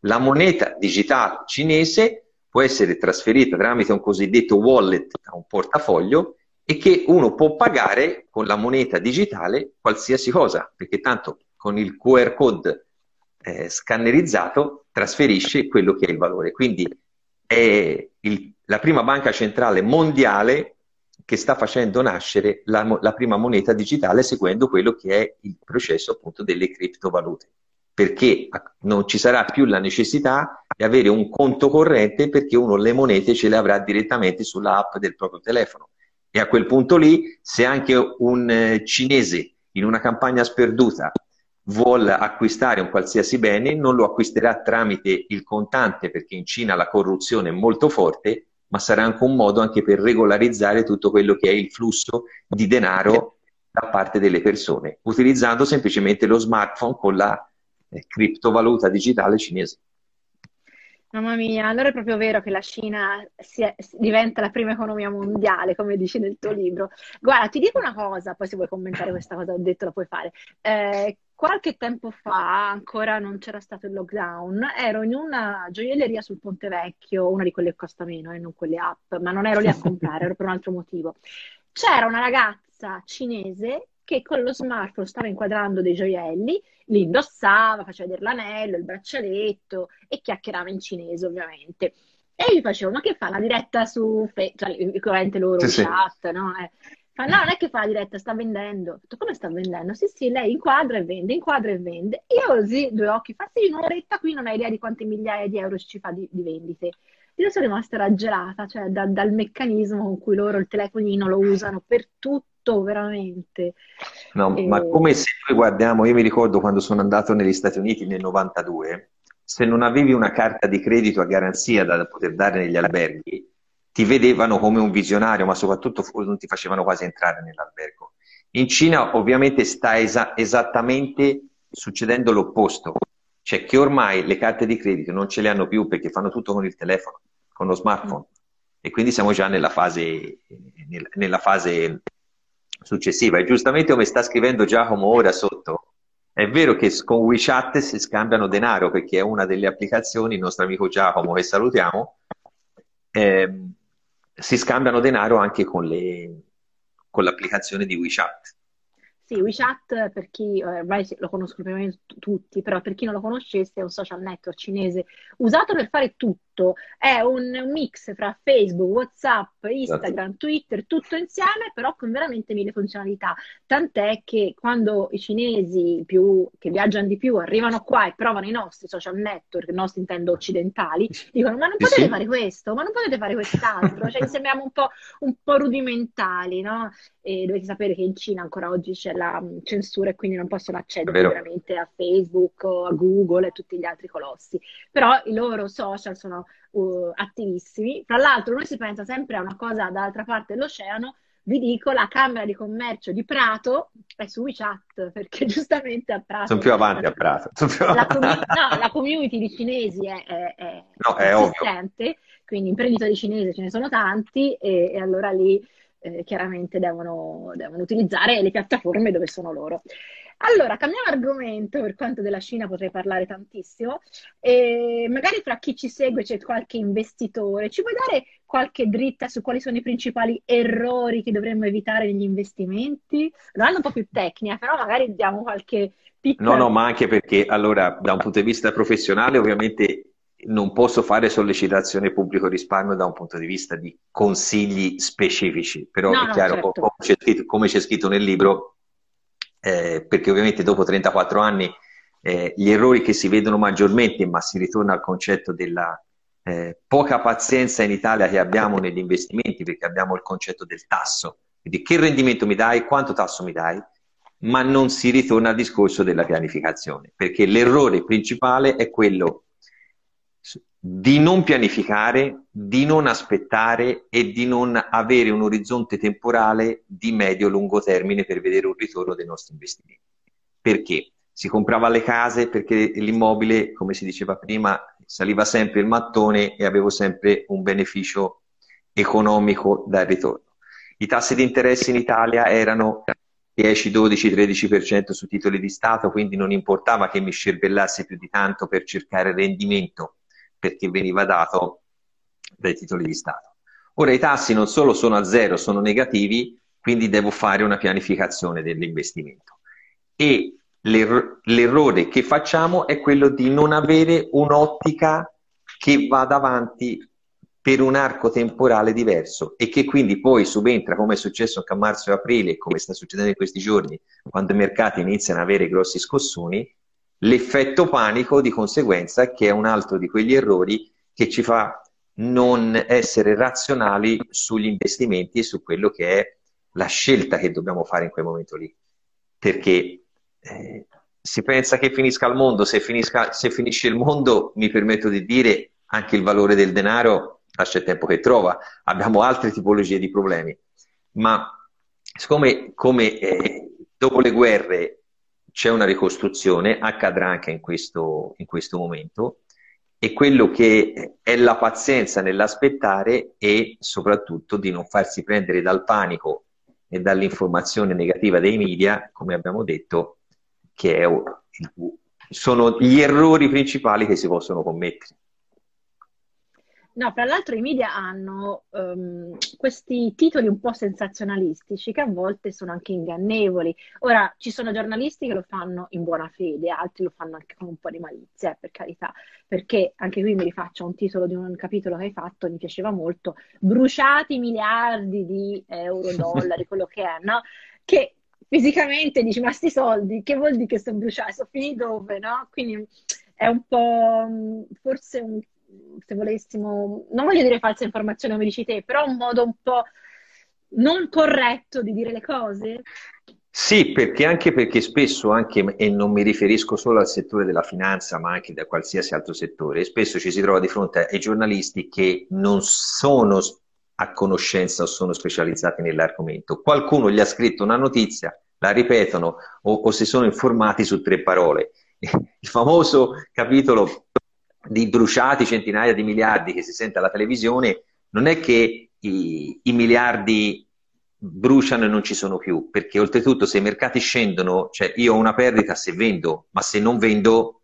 La moneta digitale cinese può essere trasferita tramite un cosiddetto wallet, un portafoglio, e che uno può pagare con la moneta digitale qualsiasi cosa, perché tanto con il QR code eh, scannerizzato trasferisce quello che è il valore. Quindi è il, la prima banca centrale mondiale che sta facendo nascere la, la, prima moneta digitale seguendo quello che è il processo appunto delle criptovalute. Perché non ci sarà più la necessità di avere un conto corrente perché uno le monete ce le avrà direttamente sulla app del proprio telefono. E a quel punto lì, se anche un eh, cinese in una campagna sperduta vuole acquistare un qualsiasi bene, non lo acquisterà tramite il contante perché in Cina la corruzione è molto forte, ma sarà anche un modo anche per regolarizzare tutto quello che è il flusso di denaro da parte delle persone, utilizzando semplicemente lo smartphone con la criptovaluta digitale cinese. Mamma mia, allora è proprio vero che la Cina è, diventa la prima economia mondiale, come dici nel tuo libro. Guarda, ti dico una cosa, poi se vuoi commentare questa cosa ho detto la puoi fare. Eh, qualche tempo fa, ancora non c'era stato il lockdown, ero in una gioielleria sul Ponte Vecchio, una di quelle che costa meno e eh, non quelle app, ma non ero lì a comprare, ero per un altro motivo. C'era una ragazza cinese che con lo smartphone stava inquadrando dei gioielli, li indossava, faceva vedere l'anello, il braccialetto e chiacchierava in cinese ovviamente. E gli facevo, ma che fa la diretta su Facebook, cioè, loro sì, chat, sì. no? Eh, Fa, no, non è che fa la diretta, sta vendendo. Detto, come sta vendendo? Sì, sì, lei inquadra e vende, inquadra e vende. Io così, due occhi, fa sì, in un'oretta qui non hai idea di quante migliaia di euro ci fa di, di vendite. Io sono rimasta raggelata, cioè da, dal meccanismo con cui loro il telefonino lo usano per tutto, veramente. No, e... ma come se noi guardiamo, io mi ricordo quando sono andato negli Stati Uniti nel 92, se non avevi una carta di credito a garanzia da poter dare negli alberghi, ti vedevano come un visionario, ma soprattutto non ti facevano quasi entrare nell'albergo. In Cina ovviamente sta esa- esattamente succedendo l'opposto, cioè che ormai le carte di credito non ce le hanno più perché fanno tutto con il telefono, con lo smartphone. E quindi siamo già nella fase, nella fase successiva. E giustamente come sta scrivendo Giacomo ora sotto, è vero che con WeChat si scambiano denaro perché è una delle applicazioni, il nostro amico Giacomo che salutiamo, eh, si scambiano denaro anche con, le, con l'applicazione di WeChat. Sì, WeChat per chi eh, ormai lo conoscono tutti, però per chi non lo conoscesse è un social network cinese usato per fare tutto. È un, mix fra Facebook, WhatsApp, Instagram, esatto. Twitter, tutto insieme, però con veramente mille funzionalità. Tant'è che quando i cinesi più, che viaggiano di più arrivano qua e provano i nostri social network, i nostri intendo occidentali, dicono: Ma non potete sì. fare questo, ma non potete fare quest'altro. cioè, sembriamo un po', un po' rudimentali, no? E dovete sapere che in Cina ancora oggi c'è la mm, censura e quindi non possono accedere veramente a Facebook a Google e tutti gli altri colossi. Però i loro social sono uh, attivissimi. Tra l'altro, noi si pensa sempre a una cosa dall'altra parte dell'oceano. Vi dico, la Camera di Commercio di Prato è su WeChat, perché giustamente a Prato... Sono più avanti a Prato. La, com- no, la community di cinesi è, è, è no, è quindi imprenditori cinesi ce ne sono tanti e, e allora lì eh, chiaramente devono, devono utilizzare le piattaforme dove sono loro. Allora, cambiamo argomento, per quanto della Cina potrei parlare tantissimo, e magari fra chi ci segue c'è qualche investitore, ci puoi dare qualche dritta su quali sono i principali errori che dovremmo evitare negli investimenti? Non un po' più tecnica, però magari diamo qualche piccola... No, no, ma anche perché, allora, da un punto di vista professionale, ovviamente non posso fare sollecitazione pubblico risparmio da un punto di vista di consigli specifici, però no, è chiaro, certo. come, c'è scritto, come, c'è scritto, nel libro, eh, perché ovviamente dopo 34 anni eh, gli errori che si vedono maggiormente, ma si ritorna al concetto della eh, poca pazienza in Italia che abbiamo negli investimenti, perché abbiamo il concetto del tasso, quindi che rendimento mi dai, quanto tasso mi dai, ma non si ritorna al discorso della pianificazione, perché l'errore principale è quello di non pianificare, di non aspettare e di non avere un orizzonte temporale di medio-lungo termine per vedere un ritorno dei nostri investimenti. Perché? Si comprava le case perché l'immobile, come si diceva prima, saliva sempre il mattone e avevo sempre un beneficio economico dal ritorno. I tassi di interesse in Italia erano 10, 12, 13% su titoli di Stato, quindi non importava che mi scervellassi più di tanto per cercare rendimento, perché veniva dato dai titoli di Stato. Ora i tassi non solo sono a zero, sono negativi, quindi devo fare una pianificazione dell'investimento. E l'er- l'errore che facciamo è quello di non avere un'ottica che vada avanti per un arco temporale diverso e che quindi poi subentra, come è successo anche a marzo e aprile, e come sta succedendo in questi giorni, quando i mercati iniziano ad avere grossi scossoni, l'effetto panico di conseguenza, che è un altro di quegli errori che ci fa non essere razionali sugli investimenti e su quello che è la scelta che dobbiamo fare in quel momento lì. Perché eh, si pensa che finisca il mondo, se, finisca, se finisce il mondo, mi permetto di dire, anche il valore del denaro lascia il tempo che trova, abbiamo altre tipologie di problemi, ma siccome come, eh, dopo le guerre c'è una ricostruzione, accadrà anche in questo, in questo momento, e quello che è la pazienza nell'aspettare e soprattutto di non farsi prendere dal panico e dall'informazione negativa dei media, come abbiamo detto, che è, sono gli errori principali che si possono commettere. No, fra l'altro i media hanno um, questi titoli un po' sensazionalistici che a volte sono anche ingannevoli. Ora, ci sono giornalisti che lo fanno in buona fede, altri lo fanno anche con un po' di malizia, eh, per carità, perché anche qui mi rifaccio a un titolo di un capitolo che hai fatto, mi piaceva molto, bruciati miliardi di euro, dollari, quello che è, no? Che fisicamente dici, ma sti soldi, che vuol dire che sono bruciati? Sono finiti dove, no? Quindi è un po' forse un se volessimo, non voglio dire falsa informazione come dici te, però un modo un po' non corretto di dire le cose? Sì, perché anche perché spesso, anche, e non mi riferisco solo al settore della finanza, ma anche da qualsiasi altro settore, spesso ci si trova di fronte ai giornalisti che non sono a conoscenza o sono specializzati nell'argomento. Qualcuno gli ha scritto una notizia, la ripetono o, o si sono informati su tre parole. Il famoso capitolo di bruciati centinaia di miliardi che si sente alla televisione, non è che i, i miliardi bruciano e non ci sono più, perché oltretutto se i mercati scendono, cioè io ho una perdita se vendo, ma se non vendo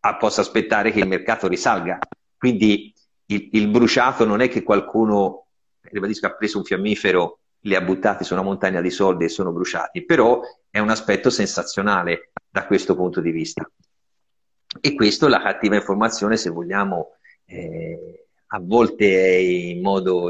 ah, posso aspettare che il mercato risalga. Quindi il, il bruciato non è che qualcuno, ribadisco, ha preso un fiammifero, li ha buttati su una montagna di soldi e sono bruciati, però è un aspetto sensazionale da questo punto di vista. E questo la cattiva informazione, se vogliamo, eh, a volte in modo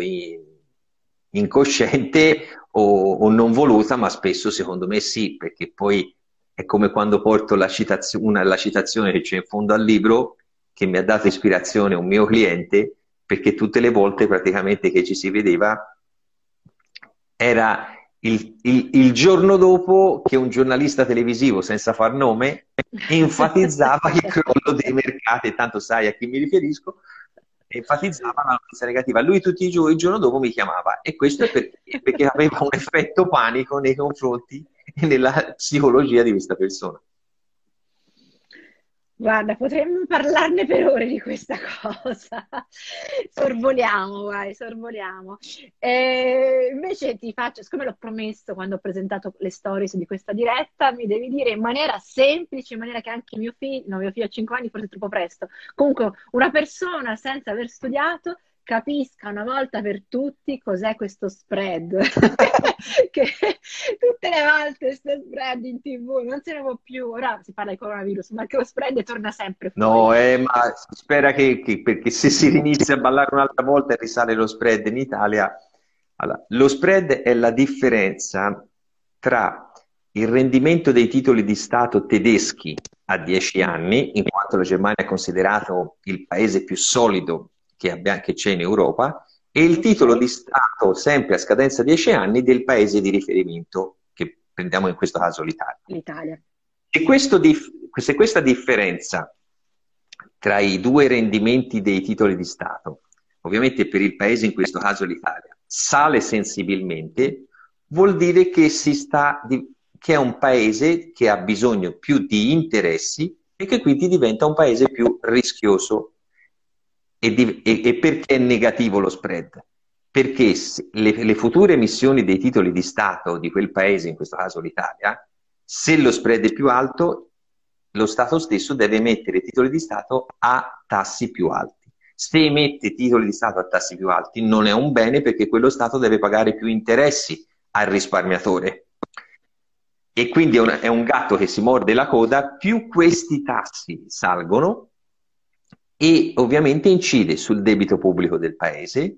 incosciente o, o, non voluta, ma spesso secondo me sì, perché poi è come quando porto la, citazio- una, la citazione che c'è in fondo al libro, che mi ha dato ispirazione un mio cliente, perché tutte le volte praticamente che ci si vedeva era il, il, il, giorno dopo che un giornalista televisivo, senza far nome, enfatizzava il crollo dei mercati, tanto sai a chi mi riferisco, enfatizzava la notizia negativa. Lui tutti i giorni, il giorno dopo mi chiamava e questo è perché, perché aveva un effetto panico nei confronti e nella psicologia di questa persona. Guarda, potremmo parlarne per ore di questa cosa. sorvoliamo, vai, sorvoliamo. E invece ti faccio, siccome l'ho promesso quando ho presentato le stories di questa diretta, mi devi dire in maniera semplice, in maniera che anche mio figlio, no, mio figlio ha 5 anni, forse è troppo presto, comunque una persona senza aver studiato capisca una volta per tutti cos'è questo spread. che tutte le volte questo spread in tv non se ne può più. Ora si parla di coronavirus, ma che lo spread torna sempre fuori. No, eh, ma si spera che, che, perché se si inizia a ballare un'altra volta e risale lo spread in Italia. Allora, lo spread è la differenza tra il rendimento dei titoli di Stato tedeschi a 10 anni, in quanto la Germania è considerato il paese più solido che, abbia, che c'è in Europa, e il titolo di Stato, sempre a scadenza 10 anni, del paese di riferimento, che prendiamo in questo caso l'Italia. L'Italia. E questo, se questa differenza tra i due rendimenti dei titoli di Stato, ovviamente per il paese, in questo caso l'Italia, sale sensibilmente, vuol dire che si sta che è un paese che ha bisogno più di interessi e che quindi diventa un paese più rischioso. E, di, e, e perché è negativo lo spread? Perché le, le, future emissioni dei titoli di Stato di quel paese, in questo caso l'Italia, se lo spread è più alto, lo Stato stesso deve emettere titoli di Stato a tassi più alti. Se emette titoli di Stato a tassi più alti non è un bene perché quello Stato deve pagare più interessi al risparmiatore e quindi è un, è un gatto che si morde la coda, più questi tassi salgono e ovviamente incide sul debito pubblico del paese,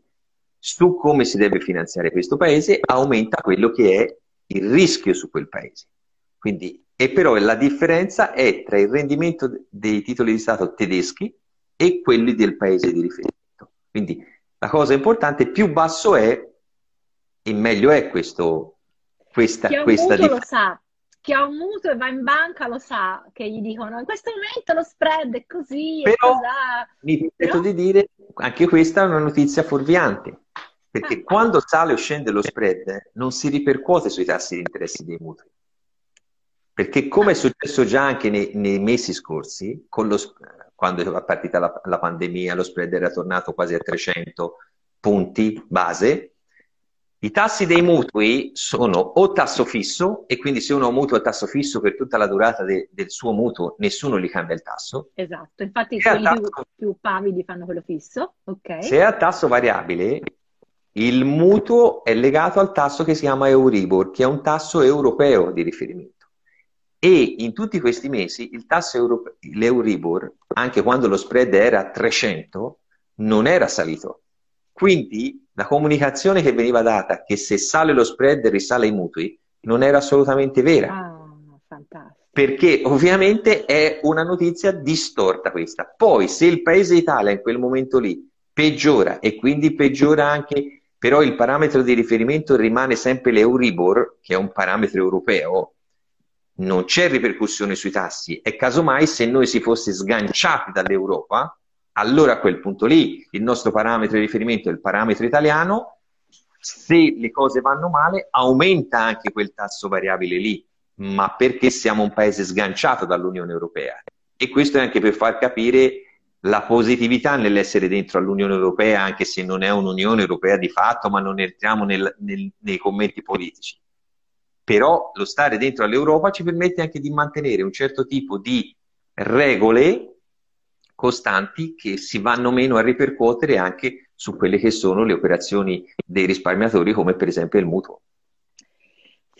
su come si deve finanziare questo paese, aumenta quello che è il rischio su quel paese. Quindi, e però la differenza è tra il rendimento dei titoli di Stato tedeschi e quelli del paese di riferimento. Quindi la cosa importante, più basso è e meglio è questo, questa, Chi questa differenza chi ha un mutuo e va in banca lo sa che gli dicono in questo momento lo spread è così Però, mi permetto Però... di dire, anche questa è una notizia fuorviante, perché ah, quando sale o scende lo spread non si ripercuote sui tassi di interessi dei mutui. Perché come è successo già anche nei, nei mesi scorsi, lo, quando è partita la, la pandemia, lo spread era tornato quasi a 300 punti base, i tassi dei mutui sono o tasso fisso, e quindi se uno ha un mutuo a tasso fisso per tutta la durata de- del suo mutuo, nessuno gli cambia il tasso. Esatto, infatti quelli tasso... più, più pavidi fanno quello fisso. Okay. Se è a tasso variabile, il mutuo è legato al tasso che si chiama Euribor, che è un tasso europeo di riferimento. E in tutti questi mesi il tasso Euro- l'Euribor, anche quando lo spread era a 300, non era salito. Quindi la comunicazione che veniva data che se sale lo spread risale i mutui non era assolutamente vera. Ah, perché ovviamente è una notizia distorta questa. Poi se il paese Italia in quel momento lì peggiora e quindi peggiora anche, però il parametro di riferimento rimane sempre l'Euribor, che è un parametro europeo, non c'è ripercussione sui tassi e casomai se noi si fosse sganciati dall'Europa, allora a quel punto lì il nostro parametro di riferimento è il parametro italiano, se le cose vanno male aumenta anche quel tasso variabile lì, ma perché siamo un paese sganciato dall'Unione Europea. E questo è anche per far capire la positività nell'essere dentro all'Unione Europea, anche se non è un'Unione Europea di fatto, ma non entriamo nel, nel, nei commenti politici. Però lo stare dentro all'Europa ci permette anche di mantenere un certo tipo di regole costanti che si vanno meno a ripercuotere anche su quelle che sono le operazioni dei risparmiatori, come per esempio il mutuo.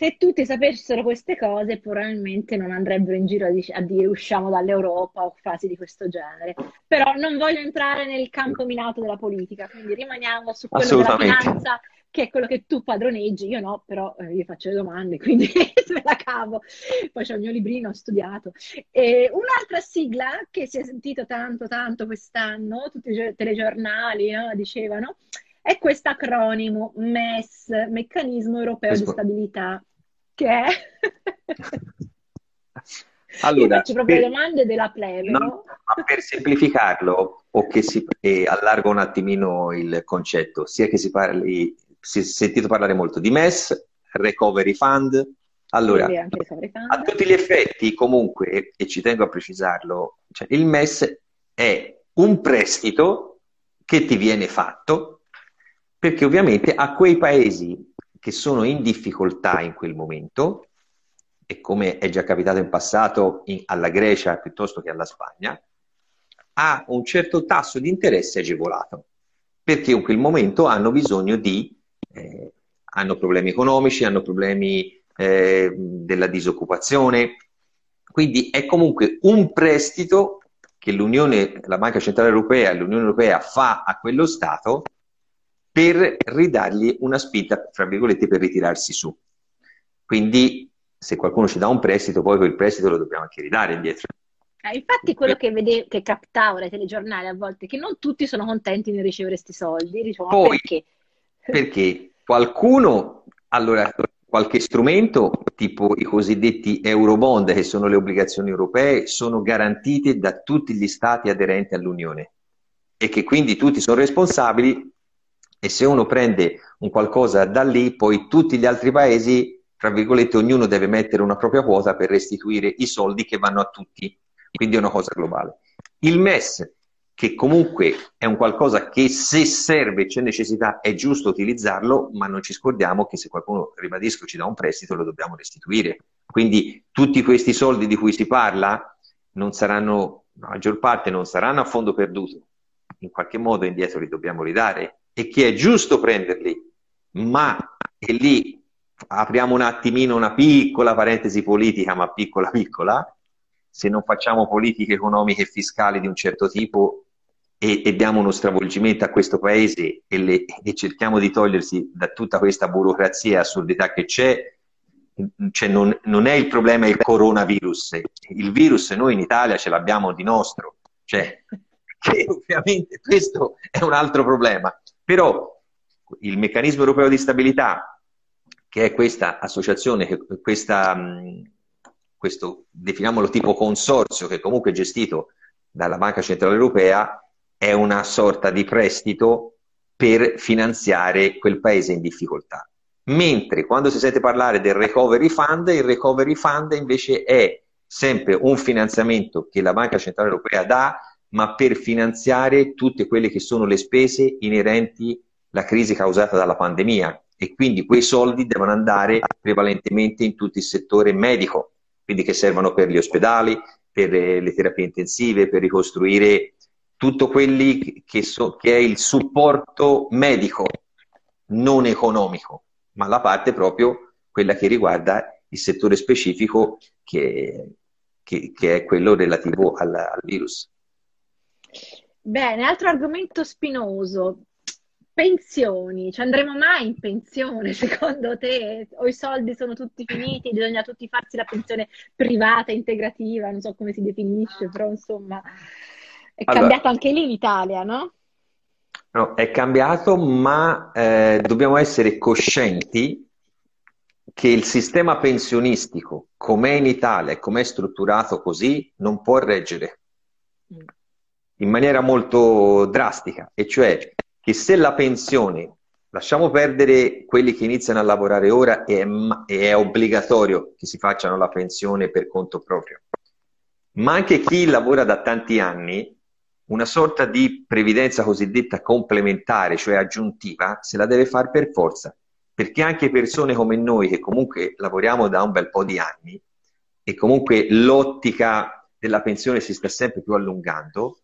Se tutti sapessero queste cose, probabilmente non andrebbero in giro a, dic- a dire usciamo dall'Europa o frasi di questo genere. Però non voglio entrare nel campo minato della politica, quindi rimaniamo su quello della finanza che è quello che tu padroneggi, io no, però eh, io faccio le domande, quindi me la cavo. Poi c'è il mio librino, ho studiato. E un'altra sigla che si è sentito tanto, tanto quest'anno, tutti i telegiornali no, dicevano, è questo acronimo MES, Meccanismo Europeo di Stabilità, che è... Allora, Io faccio proprio per, domande della plebe. No, ma per semplificarlo, o che si eh, allargo un attimino il concetto, sia che si parli si è sentito parlare molto di MES, Recovery Fund. Allora, a tutti gli effetti, comunque, e ci tengo a precisarlo, cioè il MES è un prestito che ti viene fatto perché ovviamente a quei paesi che sono in difficoltà in quel momento, e come è già capitato in passato in, alla Grecia piuttosto che alla Spagna, ha un certo tasso di interesse agevolato. perché in quel momento hanno bisogno di, eh, hanno problemi economici, hanno problemi eh, della disoccupazione, quindi è comunque un prestito che l'Unione, la Banca Centrale Europea l'Unione Europea fa a quello Stato per ridargli una spinta, fra virgolette, per ritirarsi su. Quindi se qualcuno ci dà un prestito, poi quel prestito lo dobbiamo anche ridare indietro. Eh, infatti quello che, vede, che captavo dai telegiornali a volte è che non tutti sono contenti di ricevere questi soldi. Diciamo, poi, perché? Perché qualcuno, allora, qualche strumento, tipo i cosiddetti Eurobond, che sono le obbligazioni europee, sono garantite da tutti gli stati aderenti all'Unione e che quindi tutti sono responsabili e se uno prende un qualcosa da lì, poi tutti gli altri paesi, tra virgolette, ognuno deve mettere una propria quota per restituire i soldi che vanno a tutti. Quindi è una cosa globale. Il MES, che comunque è un qualcosa che se serve, c'è necessità, è giusto utilizzarlo, ma non ci scordiamo che se qualcuno, ribadisco, ci dà un prestito, lo dobbiamo restituire. Quindi tutti questi soldi di cui si parla non saranno, la maggior parte non saranno a fondo perduto, in qualche modo indietro li dobbiamo ridare e che è giusto prenderli, ma e lì apriamo un attimino una piccola parentesi politica, ma piccola piccola, se non facciamo politiche economiche e fiscali di un certo tipo e, e diamo uno stravolgimento a questo paese e, le, e, cerchiamo di togliersi da tutta questa burocrazia e assurdità che c'è, cioè non, non, è il problema il coronavirus, il virus noi in Italia ce l'abbiamo di nostro, cioè, che ovviamente questo è un altro problema. Però il meccanismo europeo di stabilità, che è questa associazione, questa, questo, definiamolo tipo consorzio, che comunque è gestito dalla Banca Centrale Europea, è una sorta di prestito per finanziare quel paese in difficoltà. Mentre quando si sente parlare del recovery fund, il recovery fund invece è sempre un finanziamento che la Banca Centrale Europea dà ma per finanziare tutte quelle che sono le spese inerenti alla crisi causata dalla pandemia e quindi quei soldi devono andare prevalentemente in tutto il settore medico, quindi che servono per gli ospedali, per le terapie intensive, per ricostruire tutto quelli che, so, che è il supporto medico, non economico, ma la parte proprio quella che riguarda il settore specifico che, che, che è quello relativo al, al virus. Bene, altro argomento spinoso. Pensioni, ci andremo mai in pensione secondo te? O i soldi sono tutti finiti, bisogna tutti farsi la pensione privata, integrativa, non so come si definisce, però insomma è allora, cambiato anche lì in Italia, no? No, è cambiato, ma eh, dobbiamo essere coscienti che il sistema pensionistico, com'è in Italia e com'è strutturato così, non può reggere. In maniera molto drastica, e cioè che se la pensione, lasciamo perdere quelli che iniziano a lavorare ora e è, e è obbligatorio che si facciano la pensione per conto proprio, ma anche chi lavora da tanti anni, una sorta di previdenza cosiddetta complementare, cioè aggiuntiva, se la deve fare per forza, perché anche persone come noi che comunque lavoriamo da un bel po' di anni e comunque l'ottica della pensione si sta sempre più allungando,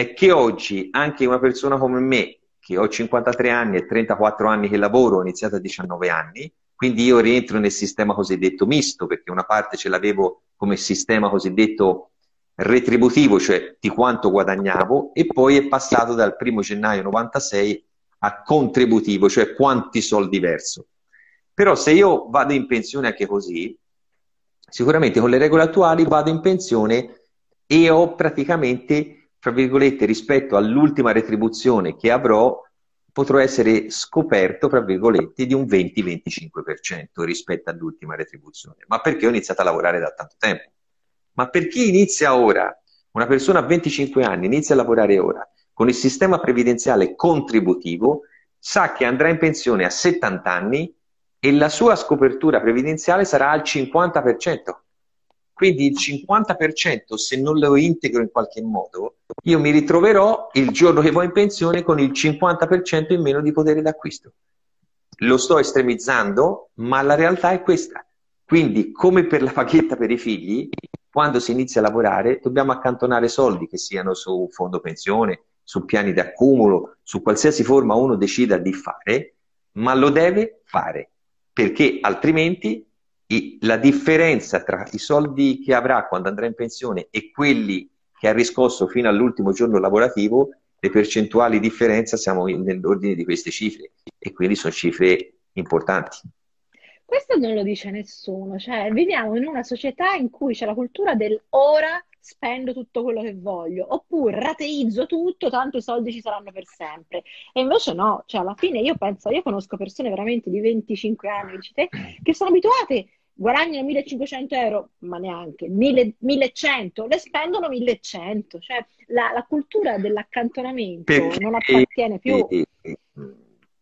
è che oggi anche una persona come me, che ho 53 anni e 34 anni che lavoro, ho iniziato a 19 anni, quindi io rientro nel sistema cosiddetto misto, perché una parte ce l'avevo come sistema cosiddetto retributivo, cioè di quanto guadagnavo, e poi è passato dal 1 gennaio 96 a contributivo, cioè quanti soldi verso. Però se io vado in pensione anche così, sicuramente con le regole attuali vado in pensione e ho praticamente fra virgolette, rispetto all'ultima retribuzione che avrò, potrò essere scoperto, fra virgolette, di un 20-25% rispetto all'ultima retribuzione. Ma perché ho iniziato a lavorare da tanto tempo? Ma per chi inizia ora, una persona a 25 anni inizia a lavorare ora, con il sistema previdenziale contributivo, sa che andrà in pensione a 70 anni e la sua scopertura previdenziale sarà al 50%. Quindi il 50% se non lo integro in qualche modo, io mi ritroverò il giorno che vado in pensione con il 50% in meno di potere d'acquisto. Lo sto estremizzando, ma la realtà è questa. Quindi, come per la paghetta per i figli, quando si inizia a lavorare dobbiamo accantonare soldi che siano su fondo pensione, su piani di accumulo, su qualsiasi forma uno decida di fare, ma lo deve fare, perché altrimenti la differenza tra i soldi che avrà quando andrà in pensione e quelli che ha riscosso fino all'ultimo giorno lavorativo, le percentuali di differenza siamo nell'ordine di queste cifre e quindi sono cifre importanti. Questo non lo dice nessuno, cioè viviamo in una società in cui c'è la cultura del ora spendo tutto quello che voglio, oppure rateizzo tutto, tanto i soldi ci saranno per sempre. E invece no, cioè alla fine io penso, io conosco persone veramente di 25 anni, te, che sono abituate guadagnano 1500 euro, ma neanche 1000, 1100, le spendono 1100. Cioè la, la cultura dell'accantonamento perché, non appartiene più.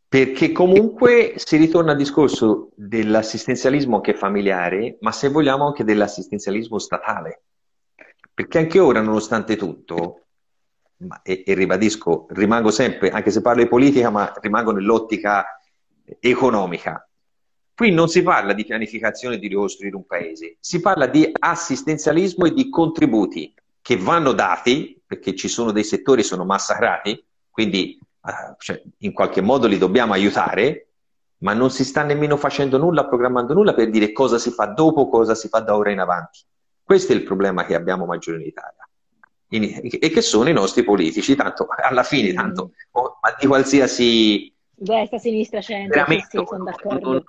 Perché comunque si ritorna al discorso dell'assistenzialismo che è familiare, ma se vogliamo anche dell'assistenzialismo statale. Perché anche ora, nonostante tutto, e, e ribadisco, rimango sempre, anche se parlo di politica, ma rimango nell'ottica economica Qui non si parla di pianificazione di ricostruire un paese, si parla di assistenzialismo e di contributi che vanno dati, perché ci sono dei settori che sono massacrati, quindi uh, cioè, in qualche modo li dobbiamo aiutare, ma non si sta nemmeno facendo nulla, programmando nulla per dire cosa si fa dopo, cosa si fa da ora in avanti. Questo è il problema che abbiamo maggiore in Italia. In, e che sono i nostri politici, tanto alla fine, tanto, oh, ma di qualsiasi destra, sinistra, centro, sì, sono d'accordo. Non,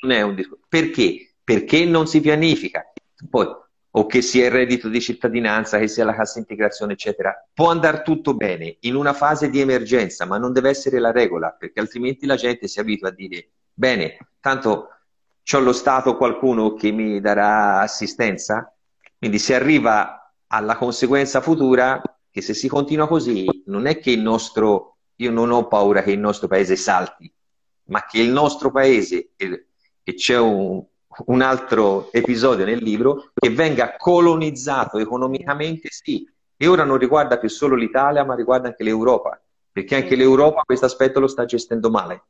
non è un discorso. Perché? Perché non si pianifica. Poi, o che sia il reddito di cittadinanza, che sia la cassa integrazione, eccetera, può andare tutto bene in una fase di emergenza, ma non deve essere la regola, perché altrimenti la gente si abitua a dire, bene, tanto c'ho lo Stato qualcuno che mi darà assistenza, quindi si arriva alla conseguenza futura che se si continua così, non è che il nostro, io non ho paura che il nostro paese salti, ma che il nostro paese, e c'è un, un altro episodio nel libro, che venga colonizzato economicamente, sì, e ora non riguarda più solo l'Italia, ma riguarda anche l'Europa, perché anche l'Europa questo aspetto lo sta gestendo male.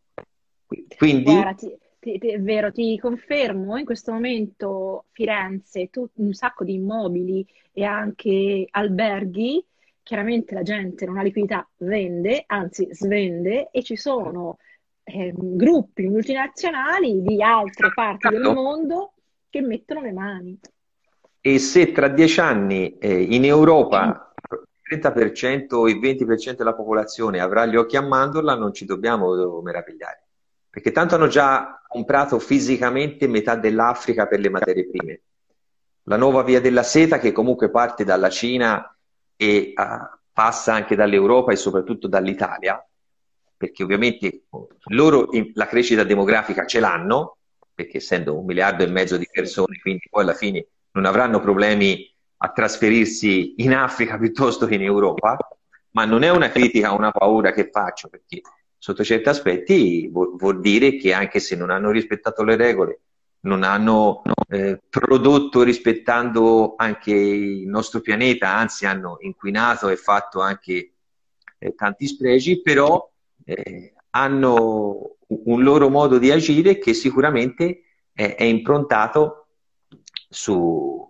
Quindi... Guarda, ti, ti, è vero, ti confermo, in questo momento Firenze, tu, un sacco di immobili e anche alberghi, chiaramente la gente non ha liquidità, vende, anzi svende, e ci sono eh, gruppi multinazionali di altre parti del certo. mondo che mettono le mani. E se tra dieci anni eh, in Europa il 30% o il 20% della popolazione avrà gli occhi a mandorla, non ci dobbiamo meravigliare. Perché tanto hanno già comprato fisicamente metà dell'Africa per le materie prime. La nuova via della seta, che comunque parte dalla Cina e uh, passa anche dall'Europa e soprattutto dall'Italia, perché ovviamente loro la crescita demografica ce l'hanno, perché essendo un miliardo e mezzo di persone, quindi poi alla fine non avranno problemi a trasferirsi in Africa piuttosto che in Europa, ma non è una critica, una paura che faccio, perché sotto certi aspetti vuol, vuol dire che anche se non hanno rispettato le regole, non hanno eh, prodotto rispettando anche il nostro pianeta, anzi hanno inquinato e fatto anche eh, tanti spregi, però eh, hanno un loro modo di agire che sicuramente è, è improntato su,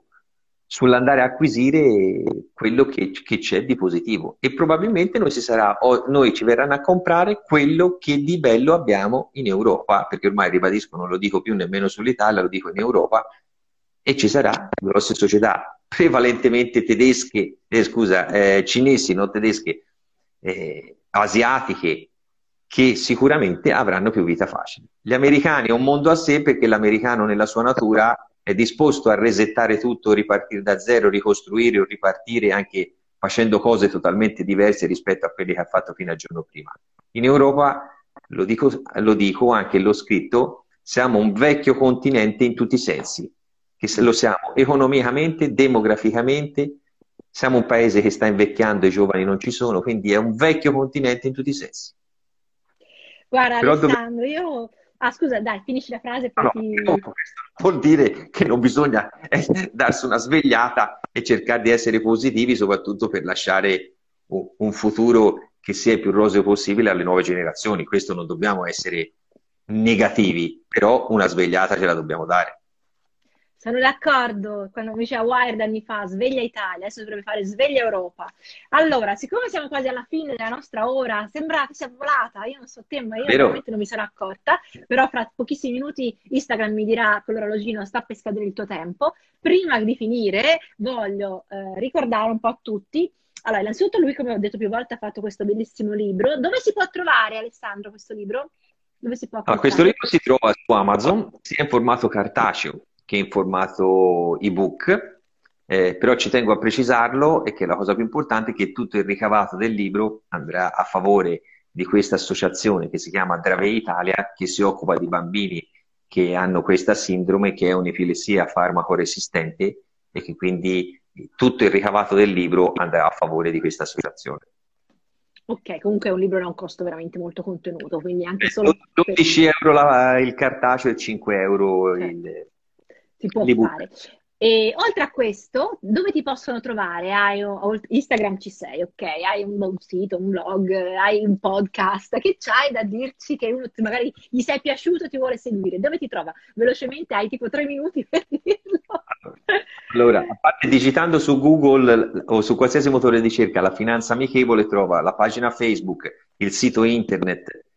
sull'andare a acquisire quello che, che, c'è di positivo e probabilmente noi, sarà, noi, ci verranno a comprare quello che di bello abbiamo in Europa, perché ormai ribadisco, non lo dico più nemmeno sull'Italia, lo dico in Europa, e ci saranno grosse società prevalentemente tedesche, eh, scusa, eh, cinesi, non tedesche, eh, asiatiche, che sicuramente avranno più vita facile. Gli americani è un mondo a sé perché l'americano nella sua natura è disposto a resettare tutto, ripartire da zero, ricostruire o ripartire anche facendo cose totalmente diverse rispetto a quelle che ha fatto fino al giorno prima. In Europa, lo dico, lo dico anche l'ho scritto, siamo un vecchio continente in tutti i sensi, che lo siamo economicamente, demograficamente, siamo un paese che sta invecchiando, i giovani non ci sono, quindi è un vecchio continente in tutti i sensi. Guarda Però Alessandro, dove... io... Ah scusa, dai, finisci la frase poi no, ti... Vuol dire che non bisogna eh, darsi una svegliata e cercare di essere positivi, soprattutto per lasciare un futuro che sia il più roseo possibile alle nuove generazioni. Questo non dobbiamo essere negativi, però una svegliata ce la dobbiamo dare. Sono d'accordo, quando mi diceva Wired anni fa, sveglia Italia, adesso dovrebbe fare sveglia Europa. Allora, siccome siamo quasi alla fine della nostra ora, sembra che sia volata, io non so te, ma io veramente non mi sono accorta, però fra pochissimi minuti Instagram mi dirà con l'orologino sta per scadere il tuo tempo. Prima di finire voglio eh, ricordare un po' a tutti allora, innanzitutto lui, come ho detto più volte, ha fatto questo bellissimo libro. Dove si può trovare, Alessandro, questo libro? Dove si può allora, questo libro si trova su Amazon, sia in formato cartaceo che in formato ebook, eh, però ci tengo a precisarlo e che la cosa più importante è che tutto il ricavato del libro andrà a favore di questa associazione che si chiama Drave Italia, che si occupa di bambini che hanno questa sindrome, che è un'epilessia farmaco-resistente e che quindi tutto il ricavato del libro andrà a favore di questa associazione. Ok, comunque è un libro da un costo veramente molto contenuto, quindi anche eh, solo... 12 per... euro la, il cartaceo e 5 euro okay. il, si può fare. E oltre a questo, dove ti possono trovare? Hai Instagram ci sei, ok? Hai un, un sito, un blog, hai un podcast. Che c'hai da dirci che uno magari gli sei piaciuto e ti vuole seguire? Dove ti trova? Velocemente hai tipo tre minuti per dirlo. Allora, a parte digitando su Google o su qualsiasi motore di ricerca la finanza amichevole, trova la pagina Facebook, il sito internet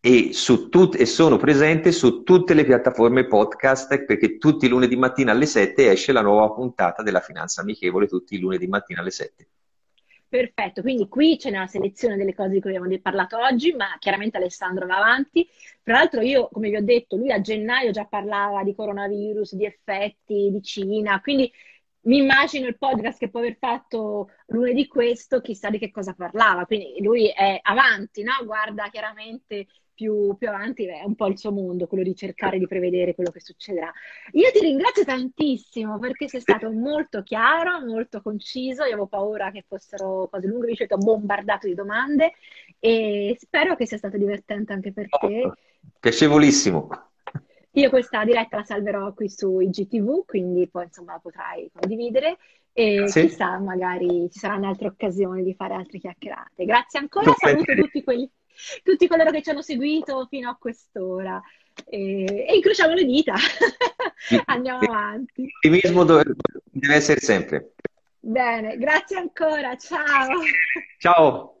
e, tut- e, sono presente su tutte le piattaforme podcast perché tutti i lunedì mattina alle 7 esce la nuova puntata della Finanza Amichevole, tutti i lunedì mattina alle 7. Perfetto, quindi qui c'è una selezione delle cose di cui abbiamo parlato oggi, ma chiaramente Alessandro va avanti. Tra l'altro io, come vi ho detto, lui a gennaio già parlava di coronavirus, di effetti, di Cina, quindi mi immagino il podcast che può aver fatto lunedì questo, chissà di che cosa parlava, quindi lui è avanti, no? guarda chiaramente più, più, avanti è un po' il suo mondo, quello di cercare di prevedere quello che succederà. Io ti ringrazio tantissimo perché sei stato molto chiaro, molto conciso, io avevo paura che fossero cose lunghe, mi ho bombardato di domande e spero che sia stato divertente anche per te. Piacevolissimo. Io questa diretta la salverò qui su IGTV, quindi poi insomma la potrai condividere e sì. chissà, magari ci saranno altre occasioni di fare altre chiacchierate. Grazie ancora, saluto tutti quelli tutti coloro che ci hanno seguito fino a quest'ora. E, e incrociamo le dita, andiamo avanti. L'ottimismo deve essere sempre. Bene, grazie ancora, ciao. Ciao.